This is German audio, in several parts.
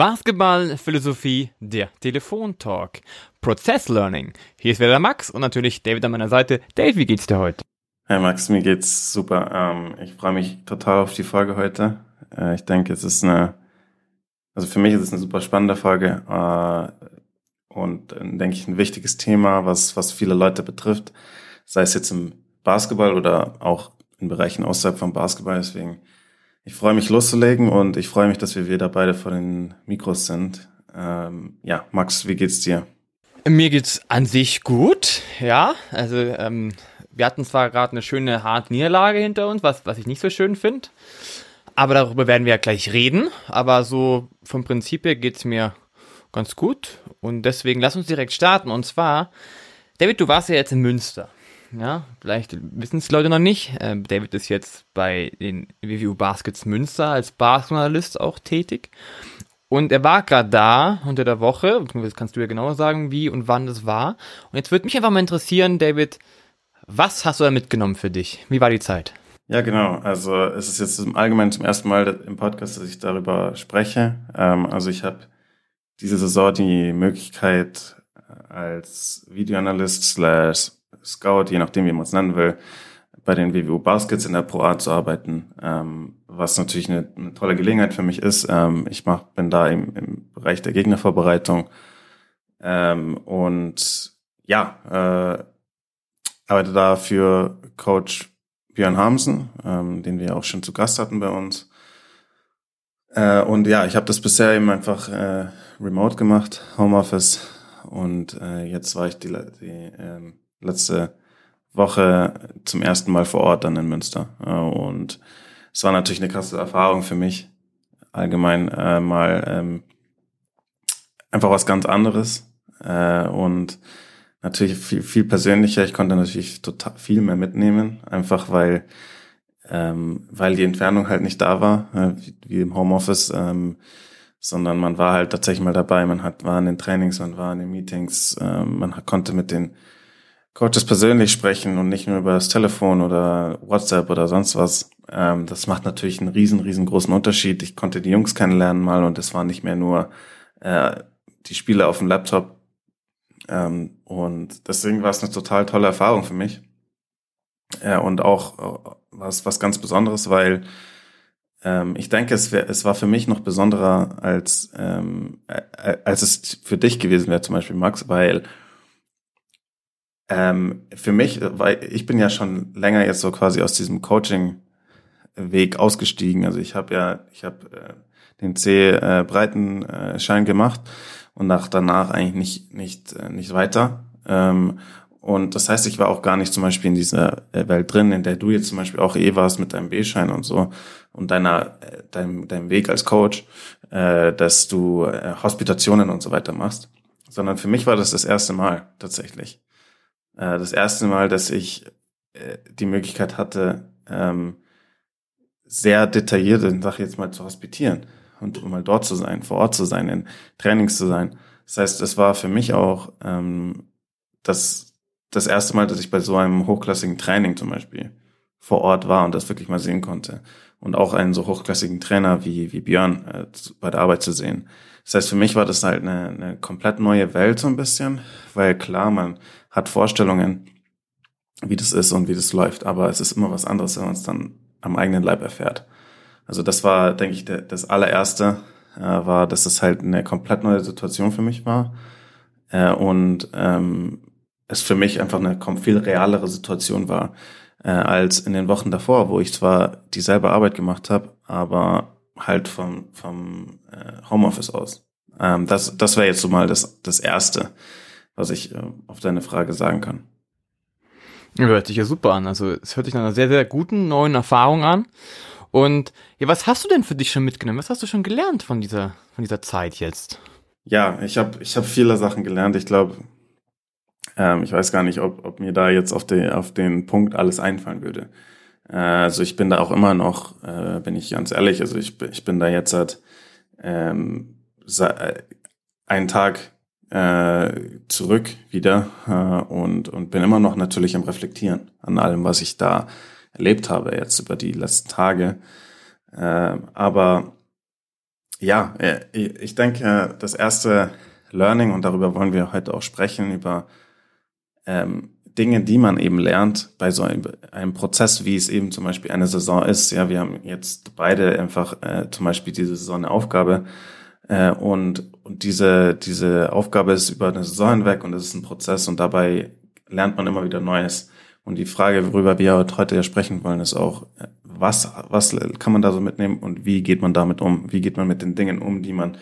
Basketball, Philosophie, der Telefontalk. Prozess Learning. Hier ist wieder der Max und natürlich David an meiner Seite. Dave, wie geht's dir heute? Hey Max, mir geht's super. Ähm, ich freue mich total auf die Folge heute. Äh, ich denke, es ist eine, also für mich ist es eine super spannende Folge äh, und äh, denke ich ein wichtiges Thema, was, was viele Leute betrifft, sei es jetzt im Basketball oder auch in Bereichen außerhalb vom Basketball. Deswegen ich freue mich loszulegen und ich freue mich, dass wir wieder beide vor den Mikros sind. Ähm, ja, Max, wie geht's dir? Mir geht's an sich gut, ja. Also ähm, wir hatten zwar gerade eine schöne harte Niederlage hinter uns, was, was ich nicht so schön finde. Aber darüber werden wir ja gleich reden. Aber so vom Prinzip her geht's mir ganz gut. Und deswegen lass uns direkt starten. Und zwar, David, du warst ja jetzt in Münster. Ja, vielleicht wissen es Leute noch nicht. Ähm, David ist jetzt bei den WWU Baskets Münster als Basketballist auch tätig. Und er war gerade da unter der Woche. Das kannst du ja genauer sagen, wie und wann das war. Und jetzt würde mich einfach mal interessieren, David, was hast du da mitgenommen für dich? Wie war die Zeit? Ja, genau. Also es ist jetzt im Allgemeinen zum ersten Mal im Podcast, dass ich darüber spreche. Ähm, also ich habe diese Saison die Möglichkeit äh, als Videoanalyst slash Scout, je nachdem, wie man es nennen will, bei den WWU Baskets in der Pro A zu arbeiten, ähm, was natürlich eine, eine, tolle Gelegenheit für mich ist. Ähm, ich mach, bin da im, im Bereich der Gegnervorbereitung ähm, und ja, äh, arbeite da für Coach Björn Hamsen, ähm, den wir auch schon zu Gast hatten bei uns. Äh, und ja, ich habe das bisher eben einfach äh, remote gemacht, Homeoffice. Und äh, jetzt war ich die, die ähm, letzte Woche zum ersten Mal vor Ort dann in Münster. Und es war natürlich eine krasse Erfahrung für mich, allgemein äh, mal ähm, einfach was ganz anderes äh, und natürlich viel, viel persönlicher. Ich konnte natürlich total viel mehr mitnehmen, einfach weil ähm, weil die Entfernung halt nicht da war, äh, wie, wie, im Homeoffice, ähm, sondern man war halt tatsächlich mal dabei. Man hat war in den Trainings, man war in den Meetings, äh, man konnte mit den Coaches persönlich sprechen und nicht nur über das Telefon oder WhatsApp oder sonst was. Ähm, das macht natürlich einen riesen, riesengroßen Unterschied. Ich konnte die Jungs kennenlernen mal und es war nicht mehr nur äh, die Spiele auf dem Laptop. Ähm, und deswegen war es eine total tolle Erfahrung für mich. Äh, und auch äh, was, was ganz Besonderes, weil ähm, ich denke, es, wär, es war für mich noch besonderer als, ähm, äh, als es für dich gewesen wäre, zum Beispiel Max, weil ähm, für mich, weil ich bin ja schon länger jetzt so quasi aus diesem Coaching-Weg ausgestiegen. Also ich habe ja, ich habe äh, den C-Breitenschein äh, gemacht und nach danach eigentlich nicht nicht äh, nicht weiter. Ähm, und das heißt, ich war auch gar nicht zum Beispiel in dieser äh, Welt drin, in der du jetzt zum Beispiel auch eh warst mit deinem B-Schein und so und deiner äh, deinem, deinem Weg als Coach, äh, dass du äh, Hospitationen und so weiter machst. Sondern für mich war das das erste Mal tatsächlich. Äh, das erste Mal, dass ich äh, die Möglichkeit hatte, ähm, sehr detailliert, sag ich jetzt mal, zu hospitieren und mal dort zu sein, vor Ort zu sein, in Trainings zu sein. Das heißt, es war für mich auch ähm, das, das erste Mal, dass ich bei so einem hochklassigen Training zum Beispiel vor Ort war und das wirklich mal sehen konnte. Und auch einen so hochklassigen Trainer wie, wie Björn äh, bei der Arbeit zu sehen. Das heißt, für mich war das halt eine, eine komplett neue Welt so ein bisschen, weil klar, man hat Vorstellungen, wie das ist und wie das läuft, aber es ist immer was anderes, wenn man es dann am eigenen Leib erfährt. Also das war, denke ich, das allererste äh, war, dass es halt eine komplett neue Situation für mich war äh, und ähm, es für mich einfach eine viel realere Situation war äh, als in den Wochen davor, wo ich zwar dieselbe Arbeit gemacht habe, aber halt vom, vom äh, Homeoffice aus. Ähm, das das wäre jetzt so mal das, das Erste, was ich äh, auf deine Frage sagen kann. hört sich ja super an. Also es hört sich nach einer sehr, sehr guten neuen Erfahrung an. Und ja, was hast du denn für dich schon mitgenommen? Was hast du schon gelernt von dieser, von dieser Zeit jetzt? Ja, ich habe ich hab viele Sachen gelernt. Ich glaube, ähm, ich weiß gar nicht, ob, ob mir da jetzt auf, die, auf den Punkt alles einfallen würde. Äh, also ich bin da auch immer noch, äh, bin ich ganz ehrlich, also ich, ich bin da jetzt seit ähm, äh, einen Tag äh, zurück wieder äh, und, und bin immer noch natürlich am Reflektieren an allem, was ich da erlebt habe jetzt über die letzten Tage. Äh, aber Ja, äh, ich denke, das erste Learning, und darüber wollen wir heute auch sprechen, über ähm, Dinge, die man eben lernt bei so einem, einem, Prozess, wie es eben zum Beispiel eine Saison ist. Ja, wir haben jetzt beide einfach äh, zum Beispiel diese Saison eine Aufgabe äh, und, und diese, diese Aufgabe ist über eine Saison hinweg und es ist ein Prozess und dabei lernt man immer wieder Neues. Und die Frage, worüber wir heute ja sprechen wollen, ist auch, was, was kann man da so mitnehmen und wie geht man damit um? Wie geht man mit den Dingen um, die man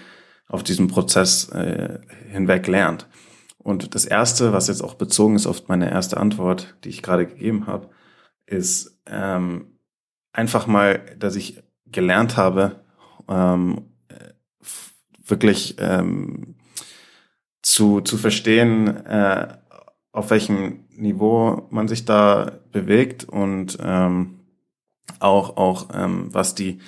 auf diesem Prozess äh, hinweg lernt? Und das Erste, was jetzt auch bezogen ist auf meine erste Antwort, die ich gerade gegeben habe, ist ähm, einfach mal, dass ich gelernt habe, ähm, wirklich ähm, zu, zu verstehen, äh, auf welchem Niveau man sich da bewegt und ähm, auch auch ähm, was die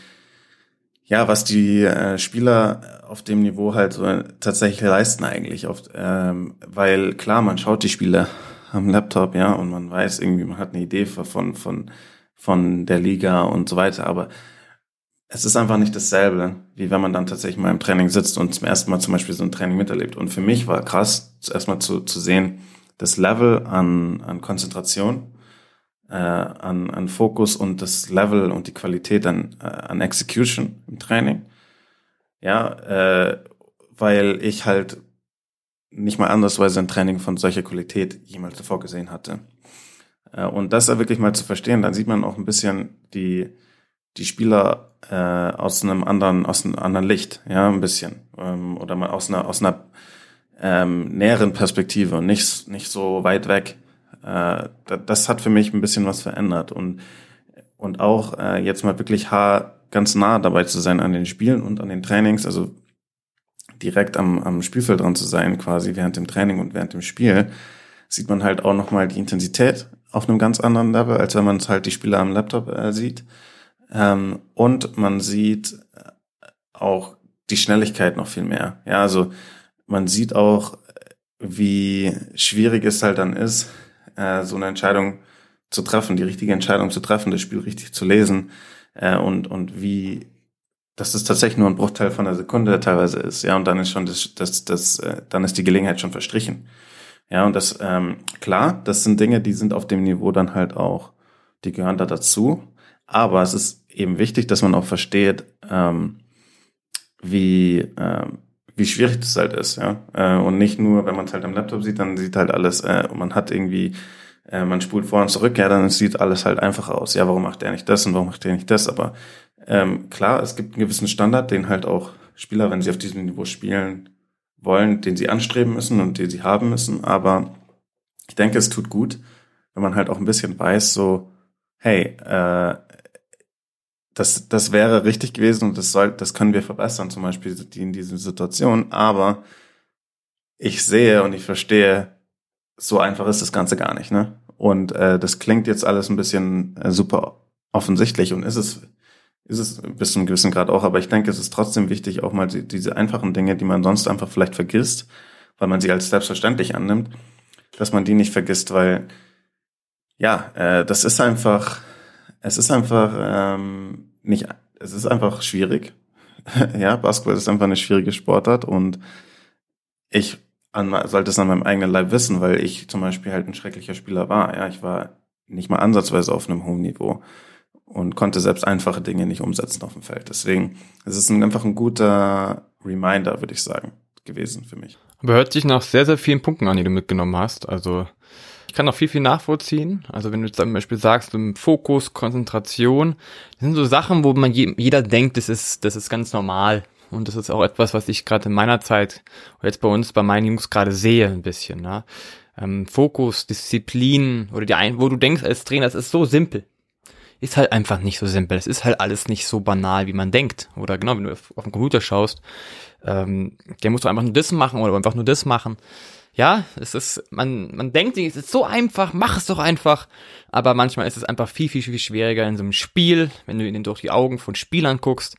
ja was die äh, Spieler auf dem Niveau halt so tatsächlich leisten eigentlich oft. Ähm, weil klar man schaut die Spiele am Laptop ja und man weiß irgendwie man hat eine Idee von von von der Liga und so weiter aber es ist einfach nicht dasselbe, wie wenn man dann tatsächlich mal im Training sitzt und zum ersten Mal zum Beispiel so ein Training miterlebt. Und für mich war krass, zuerst mal zu, zu sehen, das Level an, an Konzentration, äh, an, an Fokus und das Level und die Qualität an, äh, an Execution im Training. Ja, äh, weil ich halt nicht mal andersweise ein Training von solcher Qualität jemals davor gesehen hatte. Äh, und das da wirklich mal zu verstehen, dann sieht man auch ein bisschen die, die Spieler äh, aus einem anderen, aus einem anderen Licht, ja, ein bisschen. Ähm, oder mal aus einer, aus einer ähm, näheren Perspektive und nicht, nicht so weit weg. Äh, das hat für mich ein bisschen was verändert. Und, und auch äh, jetzt mal wirklich haar ganz nah dabei zu sein an den Spielen und an den Trainings, also direkt am, am Spielfeld dran zu sein, quasi während dem Training und während dem Spiel, sieht man halt auch nochmal die Intensität auf einem ganz anderen Level, als wenn man es halt die Spieler am Laptop äh, sieht. Ähm, und man sieht äh, auch die Schnelligkeit noch viel mehr. Ja, also man sieht auch, wie schwierig es halt dann ist, äh, so eine Entscheidung zu treffen, die richtige Entscheidung zu treffen, das Spiel richtig zu lesen äh, und und wie dass das tatsächlich nur ein Bruchteil von einer Sekunde teilweise ist, ja, und dann ist schon das, das, das, äh, dann ist die Gelegenheit schon verstrichen. Ja, und das, ähm, klar, das sind Dinge, die sind auf dem Niveau dann halt auch, die gehören da dazu. Aber es ist eben wichtig, dass man auch versteht, ähm, wie, ähm, wie schwierig das halt ist, ja. Äh, und nicht nur, wenn man es halt am Laptop sieht, dann sieht halt alles, äh, man hat irgendwie, äh, man spult vor und zurück, ja, dann sieht alles halt einfach aus. Ja, warum macht der nicht das und warum macht der nicht das? Aber ähm, klar, es gibt einen gewissen Standard, den halt auch Spieler, wenn sie auf diesem Niveau spielen wollen, den sie anstreben müssen und den sie haben müssen. Aber ich denke, es tut gut, wenn man halt auch ein bisschen weiß, so, hey, äh, das, das wäre richtig gewesen und das soll, das können wir verbessern, zum Beispiel in dieser Situation. Aber ich sehe und ich verstehe, so einfach ist das Ganze gar nicht, ne? Und äh, das klingt jetzt alles ein bisschen äh, super offensichtlich und ist es, ist es bis zu einem gewissen Grad auch, aber ich denke, es ist trotzdem wichtig, auch mal die, diese einfachen Dinge, die man sonst einfach vielleicht vergisst, weil man sie als selbstverständlich annimmt, dass man die nicht vergisst, weil ja, äh, das ist einfach, es ist einfach ähm, nicht, es ist einfach schwierig. ja, Basketball ist einfach eine schwierige Sportart und ich an, sollte es an meinem eigenen Leib wissen, weil ich zum Beispiel halt ein schrecklicher Spieler war. Ja, ich war nicht mal ansatzweise auf einem hohen Niveau und konnte selbst einfache Dinge nicht umsetzen auf dem Feld. Deswegen es ist es einfach ein guter Reminder, würde ich sagen, gewesen für mich. Aber hört sich nach sehr, sehr vielen Punkten an, die du mitgenommen hast. Also ich kann auch viel, viel nachvollziehen. Also wenn du zum Beispiel sagst, Fokus, Konzentration, das sind so Sachen, wo man je, jeder denkt, das ist, das ist ganz normal. Und das ist auch etwas, was ich gerade in meiner Zeit, jetzt bei uns, bei meinen Jungs gerade sehe, ein bisschen. Ne? Ähm, Fokus, Disziplin oder die ein, wo du denkst als Trainer, das ist so simpel. Ist halt einfach nicht so simpel. Es ist halt alles nicht so banal, wie man denkt. Oder genau, wenn du auf, auf den Computer schaust, ähm, der muss doch einfach nur das machen oder einfach nur das machen ja, es ist, man, man denkt es ist so einfach, mach es doch einfach. Aber manchmal ist es einfach viel, viel, viel schwieriger in so einem Spiel, wenn du ihnen durch die Augen von Spielern guckst.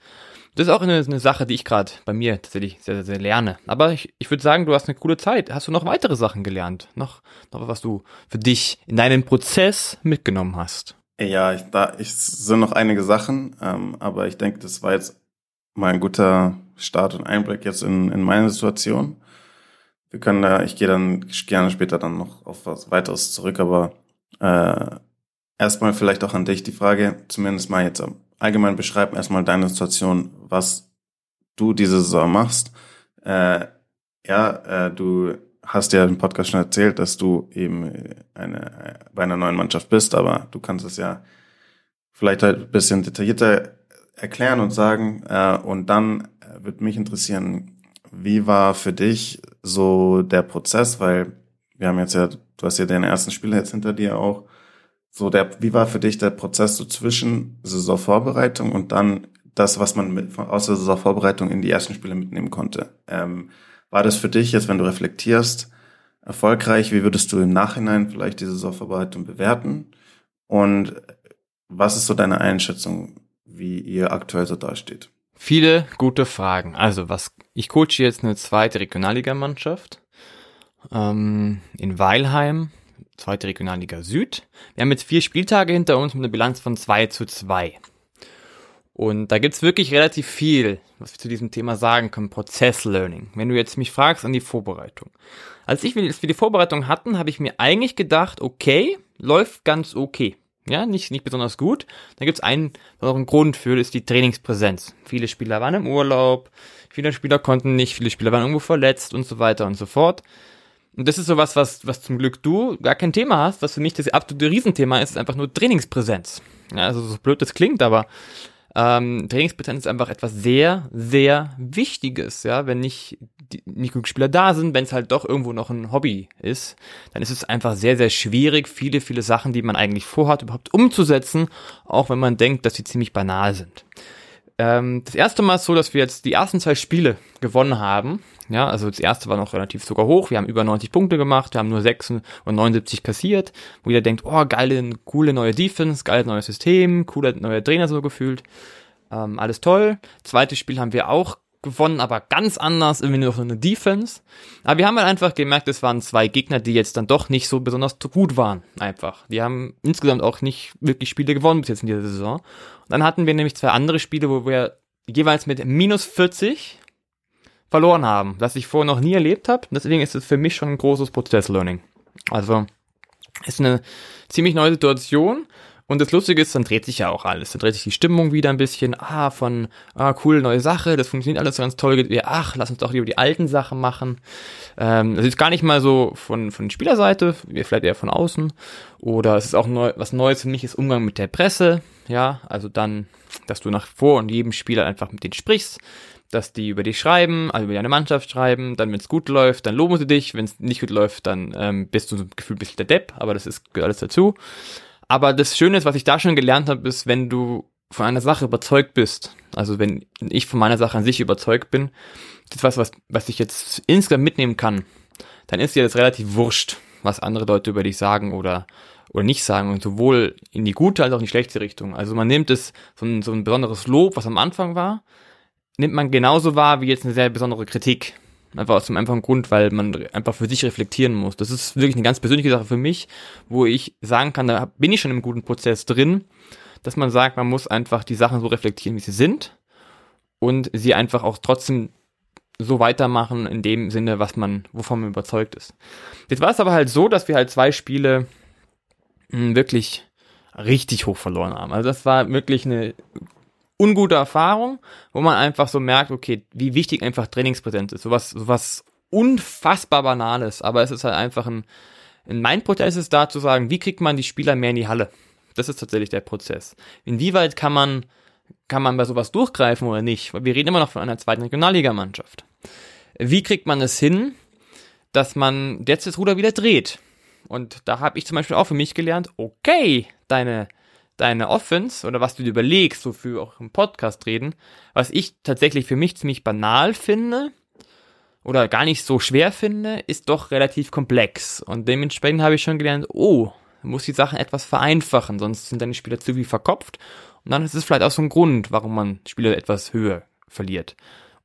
Das ist auch eine, eine Sache, die ich gerade bei mir tatsächlich sehr, sehr, sehr lerne. Aber ich, ich würde sagen, du hast eine coole Zeit. Hast du noch weitere Sachen gelernt? Noch, noch was du für dich in deinen Prozess mitgenommen hast? Ja, ich, da ich, sind noch einige Sachen, ähm, aber ich denke, das war jetzt mal ein guter Start und Einblick jetzt in, in meine Situation. Wir können da, ich gehe dann gerne später dann noch auf was weiteres zurück, aber äh, erstmal vielleicht auch an dich die Frage, zumindest mal jetzt allgemein beschreiben erstmal deine Situation, was du diese Saison machst. Äh, ja, äh, du hast ja im Podcast schon erzählt, dass du eben eine, bei einer neuen Mannschaft bist, aber du kannst es ja vielleicht halt ein bisschen detaillierter erklären und sagen. Äh, und dann äh, würde mich interessieren, wie war für dich so der Prozess, weil wir haben jetzt ja, du hast ja deine ersten Spiele jetzt hinter dir auch. So der, wie war für dich der Prozess so zwischen Saisonvorbereitung und dann das, was man mit, aus der Saisonvorbereitung in die ersten Spiele mitnehmen konnte? Ähm, war das für dich jetzt, wenn du reflektierst, erfolgreich? Wie würdest du im Nachhinein vielleicht diese Saisonvorbereitung bewerten? Und was ist so deine Einschätzung, wie ihr aktuell so dasteht? Viele gute Fragen. Also, was ich coache jetzt eine zweite Regionalligamannschaft ähm, in Weilheim, zweite Regionalliga Süd. Wir haben jetzt vier Spieltage hinter uns mit einer Bilanz von 2 zu 2. Und da gibt's wirklich relativ viel, was wir zu diesem Thema sagen können, Prozess-Learning. Wenn du jetzt mich fragst an die Vorbereitung. Als ich, wir die Vorbereitung hatten, habe ich mir eigentlich gedacht, okay, läuft ganz okay. Ja, nicht, nicht besonders gut. Da gibt's einen besonderen Grund für, ist die Trainingspräsenz. Viele Spieler waren im Urlaub, viele Spieler konnten nicht, viele Spieler waren irgendwo verletzt und so weiter und so fort. Und das ist sowas, was, was zum Glück du gar kein Thema hast, was für mich das absolute Riesenthema ist, ist einfach nur Trainingspräsenz. Ja, also so blöd das klingt, aber ähm, Trainingspräsenz ist einfach etwas sehr, sehr Wichtiges, ja, wenn nicht, die, nicht genug Spieler da sind, wenn es halt doch irgendwo noch ein Hobby ist, dann ist es einfach sehr, sehr schwierig, viele, viele Sachen, die man eigentlich vorhat, überhaupt umzusetzen, auch wenn man denkt, dass sie ziemlich banal sind. Ähm, das erste Mal ist so, dass wir jetzt die ersten zwei Spiele gewonnen haben. Ja, also das erste war noch relativ sogar hoch. Wir haben über 90 Punkte gemacht, wir haben nur 6 und 79 kassiert. Wo jeder denkt, oh, geile, coole neue Defense, geiles neues System, cooler neuer Trainer so gefühlt. Ähm, alles toll. Zweites Spiel haben wir auch gewonnen, aber ganz anders, irgendwie nur noch eine Defense. Aber wir haben halt einfach gemerkt, es waren zwei Gegner, die jetzt dann doch nicht so besonders gut waren, einfach. Die haben insgesamt auch nicht wirklich Spiele gewonnen bis jetzt in dieser Saison. Und dann hatten wir nämlich zwei andere Spiele, wo wir jeweils mit minus 40 verloren haben, das ich vorher noch nie erlebt habe. Deswegen ist es für mich schon ein großes Prozess-Learning. Also, ist eine ziemlich neue Situation und das Lustige ist, dann dreht sich ja auch alles. Dann dreht sich die Stimmung wieder ein bisschen. Ah, von, ah, cool, neue Sache, das funktioniert alles ganz toll. Ach, lass uns doch lieber die alten Sachen machen. Ähm, das ist gar nicht mal so von, von Spielerseite, vielleicht eher von außen. Oder es ist auch neu, was Neues für mich ist Umgang mit der Presse. Ja, also dann, dass du nach vor und jedem Spieler einfach mit denen sprichst dass die über dich schreiben, also über deine Mannschaft schreiben, dann wenn es gut läuft, dann loben sie dich, wenn es nicht gut läuft, dann ähm, bist du so gefühlt ein bisschen der Depp, aber das ist gehört alles dazu. Aber das Schöne ist, was ich da schon gelernt habe, ist, wenn du von einer Sache überzeugt bist, also wenn ich von meiner Sache an sich überzeugt bin, das ist was, was, was ich jetzt insgesamt mitnehmen kann, dann ist dir das relativ wurscht, was andere Leute über dich sagen oder, oder nicht sagen und sowohl in die gute als auch in die schlechte Richtung. Also man nimmt es, so ein, so ein besonderes Lob, was am Anfang war, nimmt man genauso wahr wie jetzt eine sehr besondere Kritik. Einfach aus dem einfachen Grund, weil man einfach für sich reflektieren muss. Das ist wirklich eine ganz persönliche Sache für mich, wo ich sagen kann, da bin ich schon im guten Prozess drin, dass man sagt, man muss einfach die Sachen so reflektieren, wie sie sind und sie einfach auch trotzdem so weitermachen in dem Sinne, was man, wovon man überzeugt ist. Jetzt war es aber halt so, dass wir halt zwei Spiele hm, wirklich richtig hoch verloren haben. Also das war wirklich eine ungute Erfahrung, wo man einfach so merkt, okay, wie wichtig einfach Trainingspräsenz ist. Sowas, sowas unfassbar Banales, aber es ist halt einfach ein, in mein Prozess ist da zu sagen, wie kriegt man die Spieler mehr in die Halle? Das ist tatsächlich der Prozess. Inwieweit kann man, kann man bei sowas durchgreifen oder nicht? Weil wir reden immer noch von einer zweiten Regionalligamannschaft. Wie kriegt man es hin, dass man jetzt das Ruder wieder dreht? Und da habe ich zum Beispiel auch für mich gelernt, okay, deine deine Offense oder was du dir überlegst, wofür wir auch im Podcast reden, was ich tatsächlich für mich ziemlich banal finde oder gar nicht so schwer finde, ist doch relativ komplex. Und dementsprechend habe ich schon gelernt, oh, muss die Sachen etwas vereinfachen, sonst sind deine Spieler zu wie verkopft. Und dann ist es vielleicht auch so ein Grund, warum man Spieler etwas höher verliert.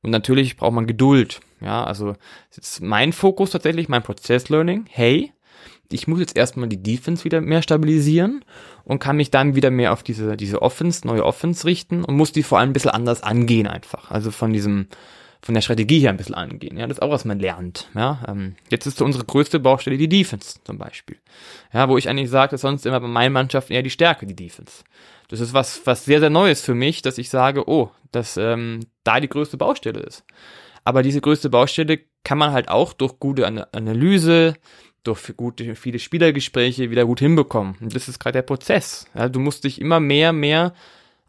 Und natürlich braucht man Geduld. Ja, also ist mein Fokus tatsächlich, mein Prozess Learning. Hey, ich muss jetzt erstmal die Defense wieder mehr stabilisieren und kann mich dann wieder mehr auf diese, diese Offense, neue Offense richten und muss die vor allem ein bisschen anders angehen einfach. Also von diesem von der Strategie her ein bisschen angehen. Ja, das ist auch was man lernt. Ja, ähm, jetzt ist so unsere größte Baustelle die Defense zum Beispiel. Ja, wo ich eigentlich sage, dass sonst immer bei meinen Mannschaften eher die Stärke die Defense. Das ist was, was sehr, sehr Neues für mich, dass ich sage, oh, dass ähm, da die größte Baustelle ist. Aber diese größte Baustelle kann man halt auch durch gute Analyse, durch gute, viele Spielergespräche wieder gut hinbekommen. Und das ist gerade der Prozess. Ja, du musst dich immer mehr, mehr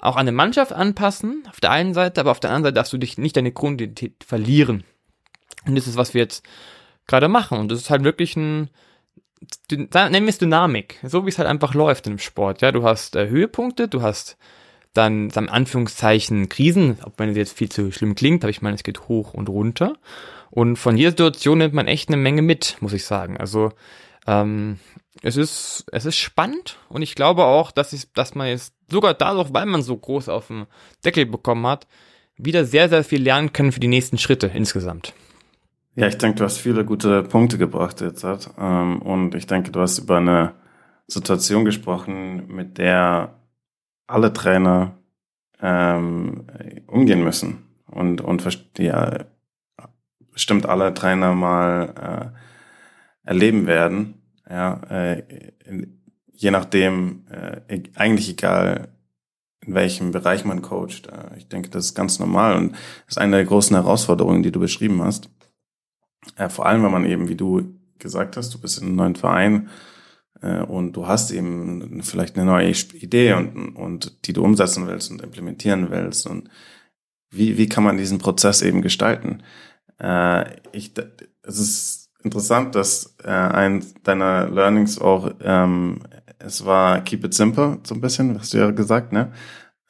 auch an eine Mannschaft anpassen, auf der einen Seite, aber auf der anderen Seite darfst du dich nicht deine Grundidentität verlieren. Und das ist, was wir jetzt gerade machen. Und das ist halt wirklich ein, nennen wir es Dynamik, so wie es halt einfach läuft im Sport. Ja, du hast äh, Höhepunkte, du hast dann, in Anführungszeichen, Krisen, ob man jetzt viel zu schlimm klingt, aber ich meine, es geht hoch und runter. Und von jeder Situation nimmt man echt eine Menge mit, muss ich sagen. Also, ähm, es ist, es ist spannend und ich glaube auch, dass, ich, dass man jetzt sogar dadurch, weil man so groß auf dem Deckel bekommen hat, wieder sehr, sehr viel lernen können für die nächsten Schritte insgesamt. Ja, ich denke, du hast viele gute Punkte gebracht jetzt. Ähm, und ich denke, du hast über eine Situation gesprochen, mit der alle Trainer ähm, umgehen müssen. Und, und ja, bestimmt alle Trainer mal äh, erleben werden. Ja, äh, je nachdem, äh, eigentlich egal, in welchem Bereich man coacht. Äh, ich denke, das ist ganz normal und ist eine der großen Herausforderungen, die du beschrieben hast. Äh, vor allem, wenn man eben, wie du gesagt hast, du bist in einem neuen Verein äh, und du hast eben vielleicht eine neue Idee und, und die du umsetzen willst und implementieren willst und wie, wie kann man diesen Prozess eben gestalten? Äh, ich, es ist interessant, dass äh, ein deiner Learnings auch, ähm, es war Keep it simple, so ein bisschen, hast du ja gesagt, ne?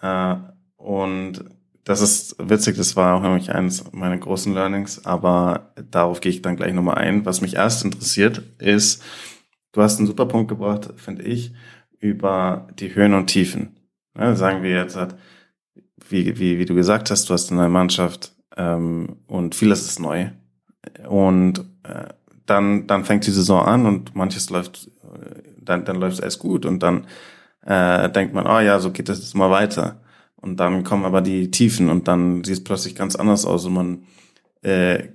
Äh, und das ist witzig, das war auch nämlich eines meiner großen Learnings, aber darauf gehe ich dann gleich nochmal ein. Was mich erst interessiert, ist, du hast einen super Punkt gebracht, finde ich, über die Höhen und Tiefen. Ja, sagen wir jetzt, wie, wie, wie du gesagt hast, du hast eine Mannschaft ähm, und vieles ist neu. Und äh, dann, dann fängt die Saison an und manches läuft, äh, dann, dann läuft es erst gut und dann äh, denkt man, oh ja, so geht das jetzt mal weiter. Und dann kommen aber die Tiefen und dann sieht es plötzlich ganz anders aus und man äh,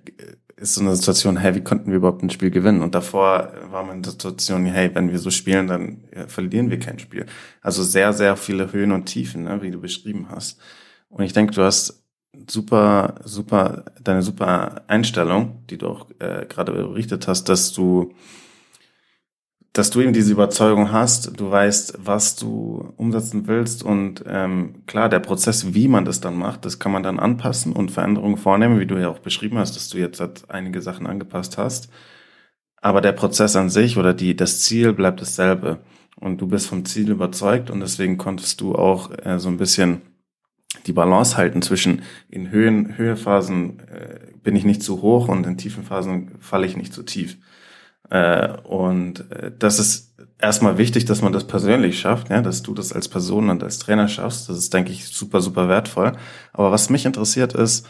ist so eine Situation, hey, wie konnten wir überhaupt ein Spiel gewinnen? Und davor war man in der Situation, hey, wenn wir so spielen, dann ja, verlieren wir kein Spiel. Also sehr, sehr viele Höhen und Tiefen, ne, wie du beschrieben hast. Und ich denke, du hast super, super, deine super Einstellung, die du auch äh, gerade berichtet hast, dass du dass du eben diese Überzeugung hast, du weißt, was du umsetzen willst und ähm, klar, der Prozess, wie man das dann macht, das kann man dann anpassen und Veränderungen vornehmen, wie du ja auch beschrieben hast, dass du jetzt halt einige Sachen angepasst hast. Aber der Prozess an sich oder die, das Ziel bleibt dasselbe. Und du bist vom Ziel überzeugt und deswegen konntest du auch äh, so ein bisschen die Balance halten zwischen in Höhen, Höhephasen äh, bin ich nicht zu hoch und in tiefen Phasen falle ich nicht zu tief. Äh, und äh, das ist erstmal wichtig, dass man das persönlich schafft, ja, dass du das als Person und als Trainer schaffst. Das ist, denke ich, super, super wertvoll. Aber was mich interessiert ist,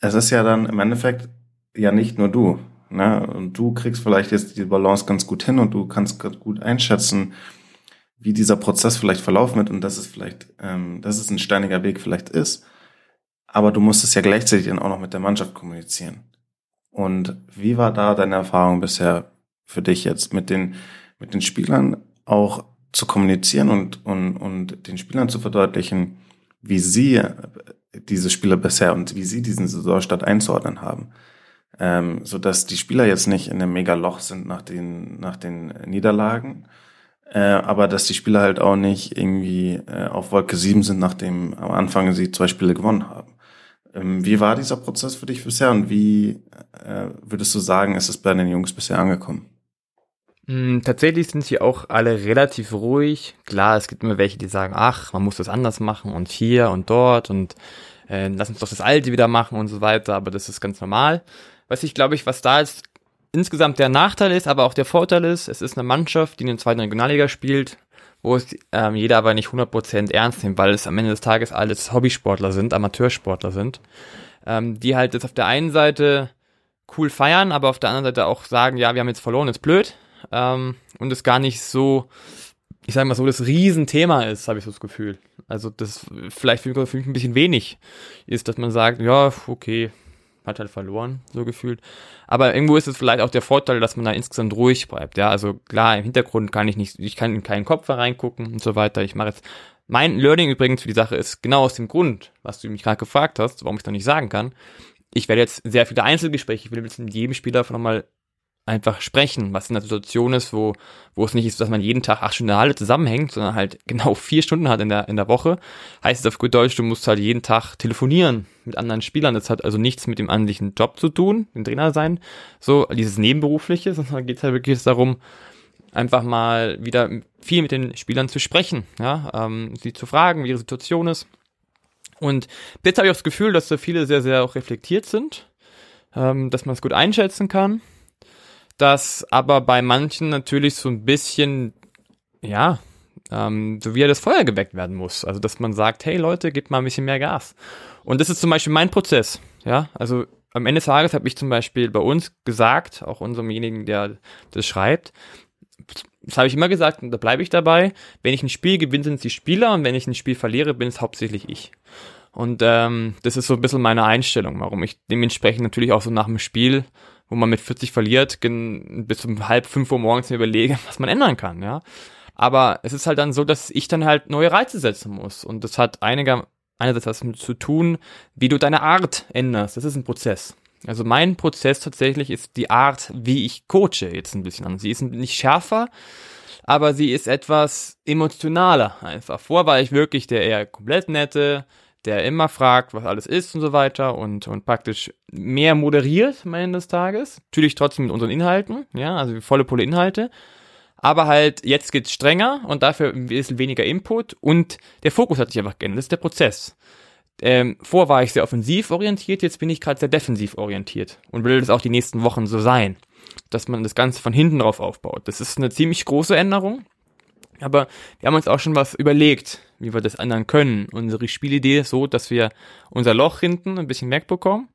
es ist ja dann im Endeffekt ja nicht nur du. Ne? Und du kriegst vielleicht jetzt die Balance ganz gut hin und du kannst gut einschätzen, wie dieser Prozess vielleicht verlaufen wird und dass es vielleicht, ähm, dass es ein steiniger Weg vielleicht ist. Aber du musst es ja gleichzeitig dann auch noch mit der Mannschaft kommunizieren. Und wie war da deine Erfahrung bisher für dich jetzt mit den, mit den Spielern auch zu kommunizieren und, und, und den Spielern zu verdeutlichen, wie sie diese Spieler bisher und wie sie diesen Saisonstart einzuordnen haben? Ähm, so dass die Spieler jetzt nicht in einem mega Loch sind nach den, nach den Niederlagen, äh, aber dass die Spieler halt auch nicht irgendwie äh, auf Wolke 7 sind, nachdem am Anfang sie zwei Spiele gewonnen haben. Ähm, wie war dieser Prozess für dich bisher und wie äh, würdest du sagen, ist es bei den Jungs bisher angekommen? Mm, tatsächlich sind sie auch alle relativ ruhig. Klar, es gibt immer welche, die sagen, ach, man muss das anders machen und hier und dort und äh, lass uns doch das Alte wieder machen und so weiter, aber das ist ganz normal. Was ich glaube ich, was da jetzt insgesamt der Nachteil ist, aber auch der Vorteil ist, es ist eine Mannschaft, die in der zweiten Regionalliga spielt, wo es ähm, jeder aber nicht 100% ernst nimmt, weil es am Ende des Tages alles Hobbysportler sind, Amateursportler sind, ähm, die halt jetzt auf der einen Seite cool feiern, aber auf der anderen Seite auch sagen, ja, wir haben jetzt verloren, ist blöd ähm, und es gar nicht so, ich sag mal so, das Riesenthema ist, habe ich so das Gefühl. Also das vielleicht für mich ein bisschen wenig ist, dass man sagt, ja, okay, hat halt verloren, so gefühlt. Aber irgendwo ist es vielleicht auch der Vorteil, dass man da insgesamt ruhig bleibt. Ja, also klar, im Hintergrund kann ich nicht, ich kann in keinen Kopf reingucken und so weiter. Ich mache jetzt mein Learning übrigens für die Sache ist genau aus dem Grund, was du mich gerade gefragt hast, warum ich da nicht sagen kann. Ich werde jetzt sehr viele Einzelgespräche, ich will jetzt mit jedem Spieler nochmal einfach sprechen, was in der Situation ist, wo, wo es nicht ist, dass man jeden Tag acht Stunden Halle zusammenhängt, sondern halt genau vier Stunden hat in der, in der Woche. Heißt es auf gut Deutsch, du musst halt jeden Tag telefonieren mit anderen Spielern. Das hat also nichts mit dem eigentlichen Job zu tun, den Trainer sein, so dieses Nebenberufliche, sondern geht halt wirklich darum, einfach mal wieder viel mit den Spielern zu sprechen, ja, ähm, sie zu fragen, wie ihre Situation ist. Und jetzt habe ich auch das Gefühl, dass da viele sehr, sehr auch reflektiert sind, ähm, dass man es gut einschätzen kann dass aber bei manchen natürlich so ein bisschen, ja, ähm, so wie das Feuer geweckt werden muss. Also, dass man sagt, hey Leute, gebt mal ein bisschen mehr Gas. Und das ist zum Beispiel mein Prozess. Ja, also am Ende des Tages habe ich zum Beispiel bei uns gesagt, auch unseremjenigen, der das schreibt, das habe ich immer gesagt und da bleibe ich dabei. Wenn ich ein Spiel gewinne, sind es die Spieler und wenn ich ein Spiel verliere, bin es hauptsächlich ich. Und ähm, das ist so ein bisschen meine Einstellung, warum ich dementsprechend natürlich auch so nach dem Spiel wo man mit 40 verliert, bis um halb fünf Uhr morgens mir überlege, was man ändern kann, ja. Aber es ist halt dann so, dass ich dann halt neue Reize setzen muss. Und das hat einiger, einerseits was mit zu tun, wie du deine Art änderst. Das ist ein Prozess. Also mein Prozess tatsächlich ist die Art, wie ich coache jetzt ein bisschen an. Sie ist nicht schärfer, aber sie ist etwas emotionaler einfach. Vor war ich wirklich der eher komplett nette, der immer fragt, was alles ist und so weiter und, und praktisch mehr moderiert am Ende des Tages. Natürlich trotzdem mit unseren Inhalten, ja, also volle Pulle Inhalte. Aber halt, jetzt geht's strenger und dafür bisschen weniger Input und der Fokus hat sich einfach geändert. Das ist der Prozess. Ähm, vor war ich sehr offensiv orientiert, jetzt bin ich gerade sehr defensiv orientiert und will das auch die nächsten Wochen so sein, dass man das Ganze von hinten drauf aufbaut. Das ist eine ziemlich große Änderung, aber wir haben uns auch schon was überlegt, wie wir das ändern können. Unsere Spielidee ist so, dass wir unser Loch hinten ein bisschen wegbekommen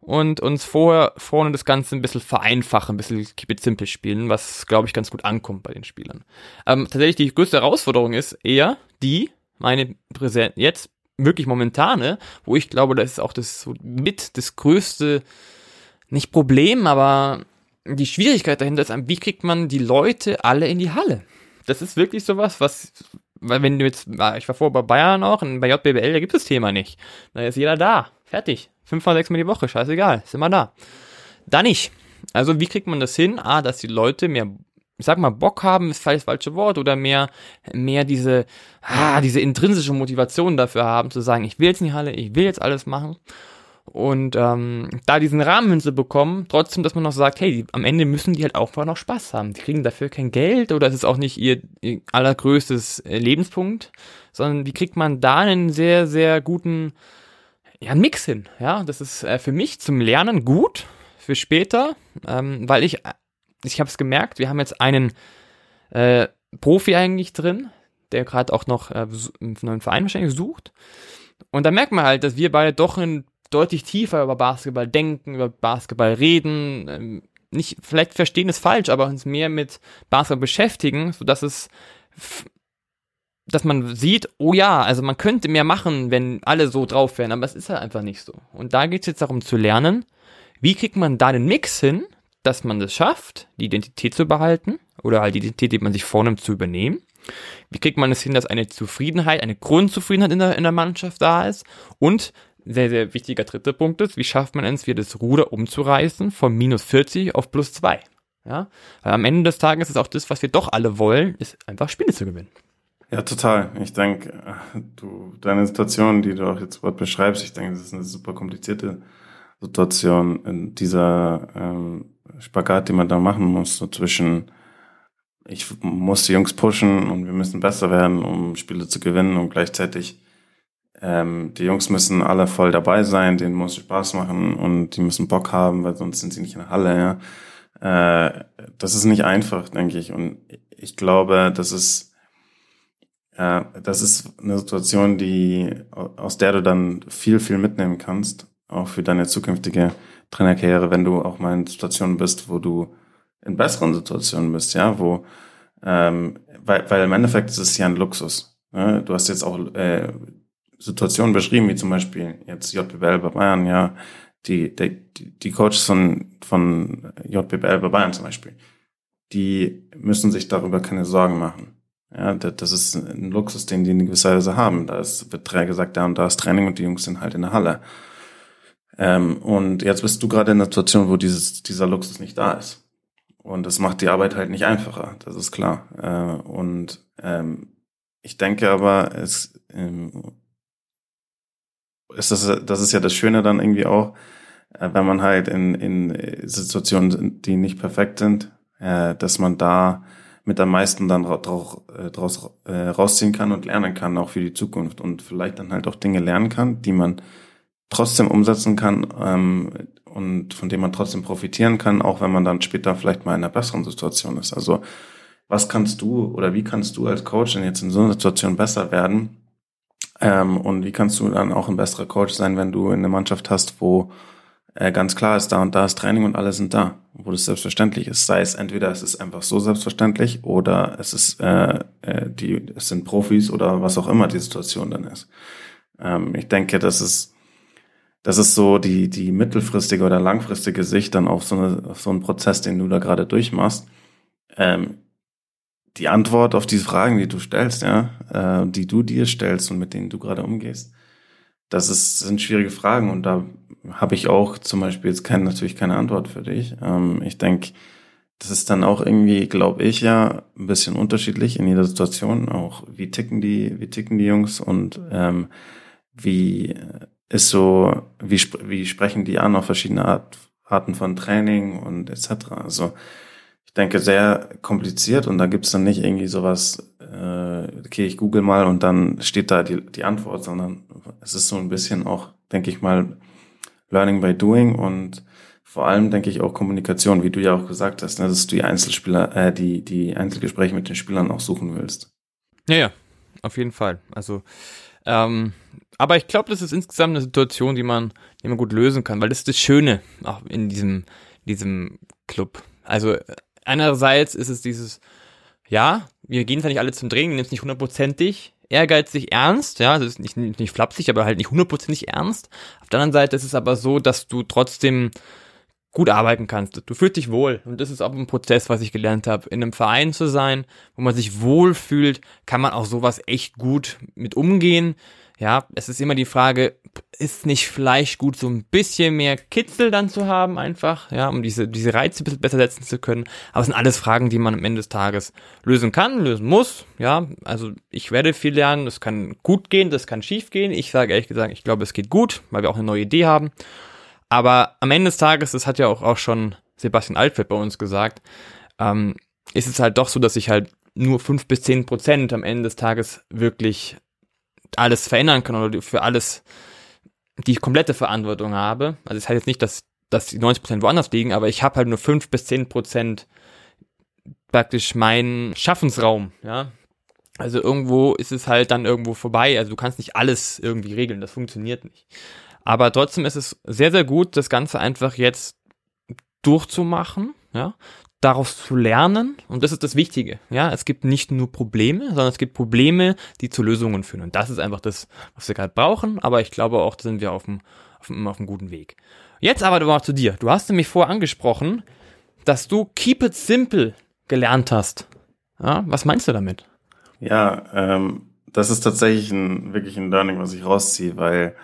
und uns vorher vorne das Ganze ein bisschen vereinfachen, ein bisschen keep it simple spielen, was glaube ich ganz gut ankommt bei den Spielern. Ähm, tatsächlich die größte Herausforderung ist eher die, meine Präsenz jetzt wirklich momentane, wo ich glaube, das ist auch das mit das größte, nicht Problem, aber die Schwierigkeit dahinter ist, wie kriegt man die Leute alle in die Halle? Das ist wirklich sowas, was weil wenn du jetzt, ah, ich war vorher bei Bayern auch, und bei JBL, da gibt es das Thema nicht. Da ist jeder da. Fertig. Fünfmal, sechsmal die Woche, scheißegal. Ist immer da. Da nicht. Also, wie kriegt man das hin? Ah, dass die Leute mehr, ich sag mal, Bock haben, ist vielleicht das falsche Wort, oder mehr, mehr diese, ah, diese intrinsische Motivation dafür haben, zu sagen, ich will jetzt in die Halle, ich will jetzt alles machen und ähm, da diesen Rahmen hinzubekommen, trotzdem, dass man noch sagt, hey, die, am Ende müssen die halt auch noch Spaß haben. Die kriegen dafür kein Geld oder es ist auch nicht ihr, ihr allergrößtes äh, Lebenspunkt, sondern wie kriegt man da einen sehr, sehr guten ja, einen Mix hin. Ja, das ist äh, für mich zum Lernen gut, für später, ähm, weil ich, ich habe es gemerkt, wir haben jetzt einen äh, Profi eigentlich drin, der gerade auch noch äh, einen neuen Verein wahrscheinlich sucht. Und da merkt man halt, dass wir beide doch ein deutlich tiefer über Basketball denken, über Basketball reden, ähm, nicht, vielleicht verstehen es falsch, aber uns mehr mit Basketball beschäftigen, so dass es, dass man sieht, oh ja, also man könnte mehr machen, wenn alle so drauf wären, aber es ist halt einfach nicht so. Und da geht es jetzt darum zu lernen, wie kriegt man da den Mix hin, dass man das schafft, die Identität zu behalten oder halt die Identität, die man sich vornimmt, zu übernehmen. Wie kriegt man es hin, dass eine Zufriedenheit, eine Grundzufriedenheit in der, in der Mannschaft da ist und sehr, sehr wichtiger dritter Punkt ist, wie schafft man es, wieder das Ruder umzureißen von minus 40 auf plus 2? Ja, weil am Ende des Tages ist auch das, was wir doch alle wollen, ist einfach Spiele zu gewinnen. Ja, total. Ich denke, du, deine Situation, die du auch jetzt gerade beschreibst, ich denke, das ist eine super komplizierte Situation in dieser ähm, Spagat, die man da machen muss, so zwischen ich muss die Jungs pushen und wir müssen besser werden, um Spiele zu gewinnen und gleichzeitig ähm, die Jungs müssen alle voll dabei sein, denen muss Spaß machen und die müssen Bock haben, weil sonst sind sie nicht in der Halle. Ja? Äh, das ist nicht einfach, denke ich. Und ich glaube, das ist äh, das ist eine Situation, die aus der du dann viel, viel mitnehmen kannst, auch für deine zukünftige Trainerkarriere, wenn du auch mal in Situationen bist, wo du in besseren Situationen bist, ja, wo ähm, weil, weil im Endeffekt ist es ja ein Luxus. Ne? Du hast jetzt auch äh, Situationen beschrieben, wie zum Beispiel jetzt JBL bei Bayern, ja, die, die, die Coaches von, von JBL bei Bayern zum Beispiel, die müssen sich darüber keine Sorgen machen. Ja, das ist ein Luxus, den die in gewisser Weise haben. Da ist, wird gesagt, da und da ist Training und die Jungs sind halt in der Halle. Ähm, und jetzt bist du gerade in einer Situation, wo dieses, dieser Luxus nicht da ist. Und das macht die Arbeit halt nicht einfacher, das ist klar. Äh, und ähm, ich denke aber, es, ähm, ist das, das ist ja das Schöne dann irgendwie auch, äh, wenn man halt in, in Situationen, die nicht perfekt sind, äh, dass man da mit am meisten dann draus, äh, äh, rausziehen kann und lernen kann, auch für die Zukunft und vielleicht dann halt auch Dinge lernen kann, die man trotzdem umsetzen kann ähm, und von dem man trotzdem profitieren kann, auch wenn man dann später vielleicht mal in einer besseren Situation ist. Also was kannst du oder wie kannst du als Coach denn jetzt in so einer Situation besser werden? Ähm, und wie kannst du dann auch ein besserer Coach sein, wenn du eine Mannschaft hast, wo äh, ganz klar ist, da und da ist Training und alle sind da, wo das selbstverständlich ist. Sei es entweder es ist einfach so selbstverständlich oder es ist äh, äh, die es sind Profis oder was auch immer die Situation dann ist. Ähm, ich denke, das ist das ist so die, die mittelfristige oder langfristige Sicht dann auf so, eine, auf so einen Prozess, den du da gerade durchmachst. Ähm, die Antwort auf diese Fragen, die du stellst, ja, äh, die du dir stellst und mit denen du gerade umgehst, das ist, sind schwierige Fragen und da habe ich auch zum Beispiel jetzt keine, natürlich keine Antwort für dich. Ähm, ich denke, das ist dann auch irgendwie, glaube ich ja, ein bisschen unterschiedlich in jeder Situation. Auch wie ticken die, wie ticken die Jungs und ähm, wie ist so, wie, wie sprechen die an auf verschiedene Art, Arten von Training und etc. Also denke, sehr kompliziert und da gibt's dann nicht irgendwie sowas, äh, okay, ich google mal und dann steht da die, die Antwort, sondern es ist so ein bisschen auch, denke ich mal, Learning by Doing und vor allem denke ich auch Kommunikation, wie du ja auch gesagt hast, ne, dass du die Einzelspieler, äh, die, die Einzelgespräche mit den Spielern auch suchen willst. Ja, ja, auf jeden Fall. Also ähm, aber ich glaube, das ist insgesamt eine Situation, die man, die man gut lösen kann, weil das ist das Schöne auch in diesem, diesem Club. Also einerseits ist es dieses, ja, wir gehen zwar nicht alle zum Training, nehmen es nicht hundertprozentig ehrgeizig ernst, ja, das ist nicht, nicht flapsig, aber halt nicht hundertprozentig ernst. Auf der anderen Seite ist es aber so, dass du trotzdem gut arbeiten kannst. Du fühlst dich wohl. Und das ist auch ein Prozess, was ich gelernt habe. In einem Verein zu sein, wo man sich wohl fühlt, kann man auch sowas echt gut mit umgehen. Ja, es ist immer die Frage, ist nicht vielleicht gut, so ein bisschen mehr Kitzel dann zu haben, einfach, ja, um diese, diese Reize ein bisschen besser setzen zu können. Aber es sind alles Fragen, die man am Ende des Tages lösen kann, lösen muss, ja. Also ich werde viel lernen, das kann gut gehen, das kann schief gehen. Ich sage ehrlich gesagt, ich glaube, es geht gut, weil wir auch eine neue Idee haben. Aber am Ende des Tages, das hat ja auch, auch schon Sebastian Altfeld bei uns gesagt, ähm, ist es halt doch so, dass ich halt nur fünf bis zehn Prozent am Ende des Tages wirklich alles verändern kann oder für alles die komplette Verantwortung habe. Also das heißt jetzt nicht, dass, dass die 90 Prozent woanders liegen, aber ich habe halt nur fünf bis zehn Prozent praktisch meinen Schaffensraum, ja. Also irgendwo ist es halt dann irgendwo vorbei. Also du kannst nicht alles irgendwie regeln, das funktioniert nicht. Aber trotzdem ist es sehr, sehr gut, das Ganze einfach jetzt durchzumachen, ja, daraus zu lernen. Und das ist das Wichtige. Ja, es gibt nicht nur Probleme, sondern es gibt Probleme, die zu Lösungen führen. Und das ist einfach das, was wir gerade brauchen. Aber ich glaube auch, da sind wir auf einem, auf einem, auf einem guten Weg. Jetzt aber mal zu dir. Du hast nämlich vorher angesprochen, dass du Keep It Simple gelernt hast. Ja, was meinst du damit? Ja, ähm, das ist tatsächlich ein, wirklich ein Learning, was ich rausziehe, weil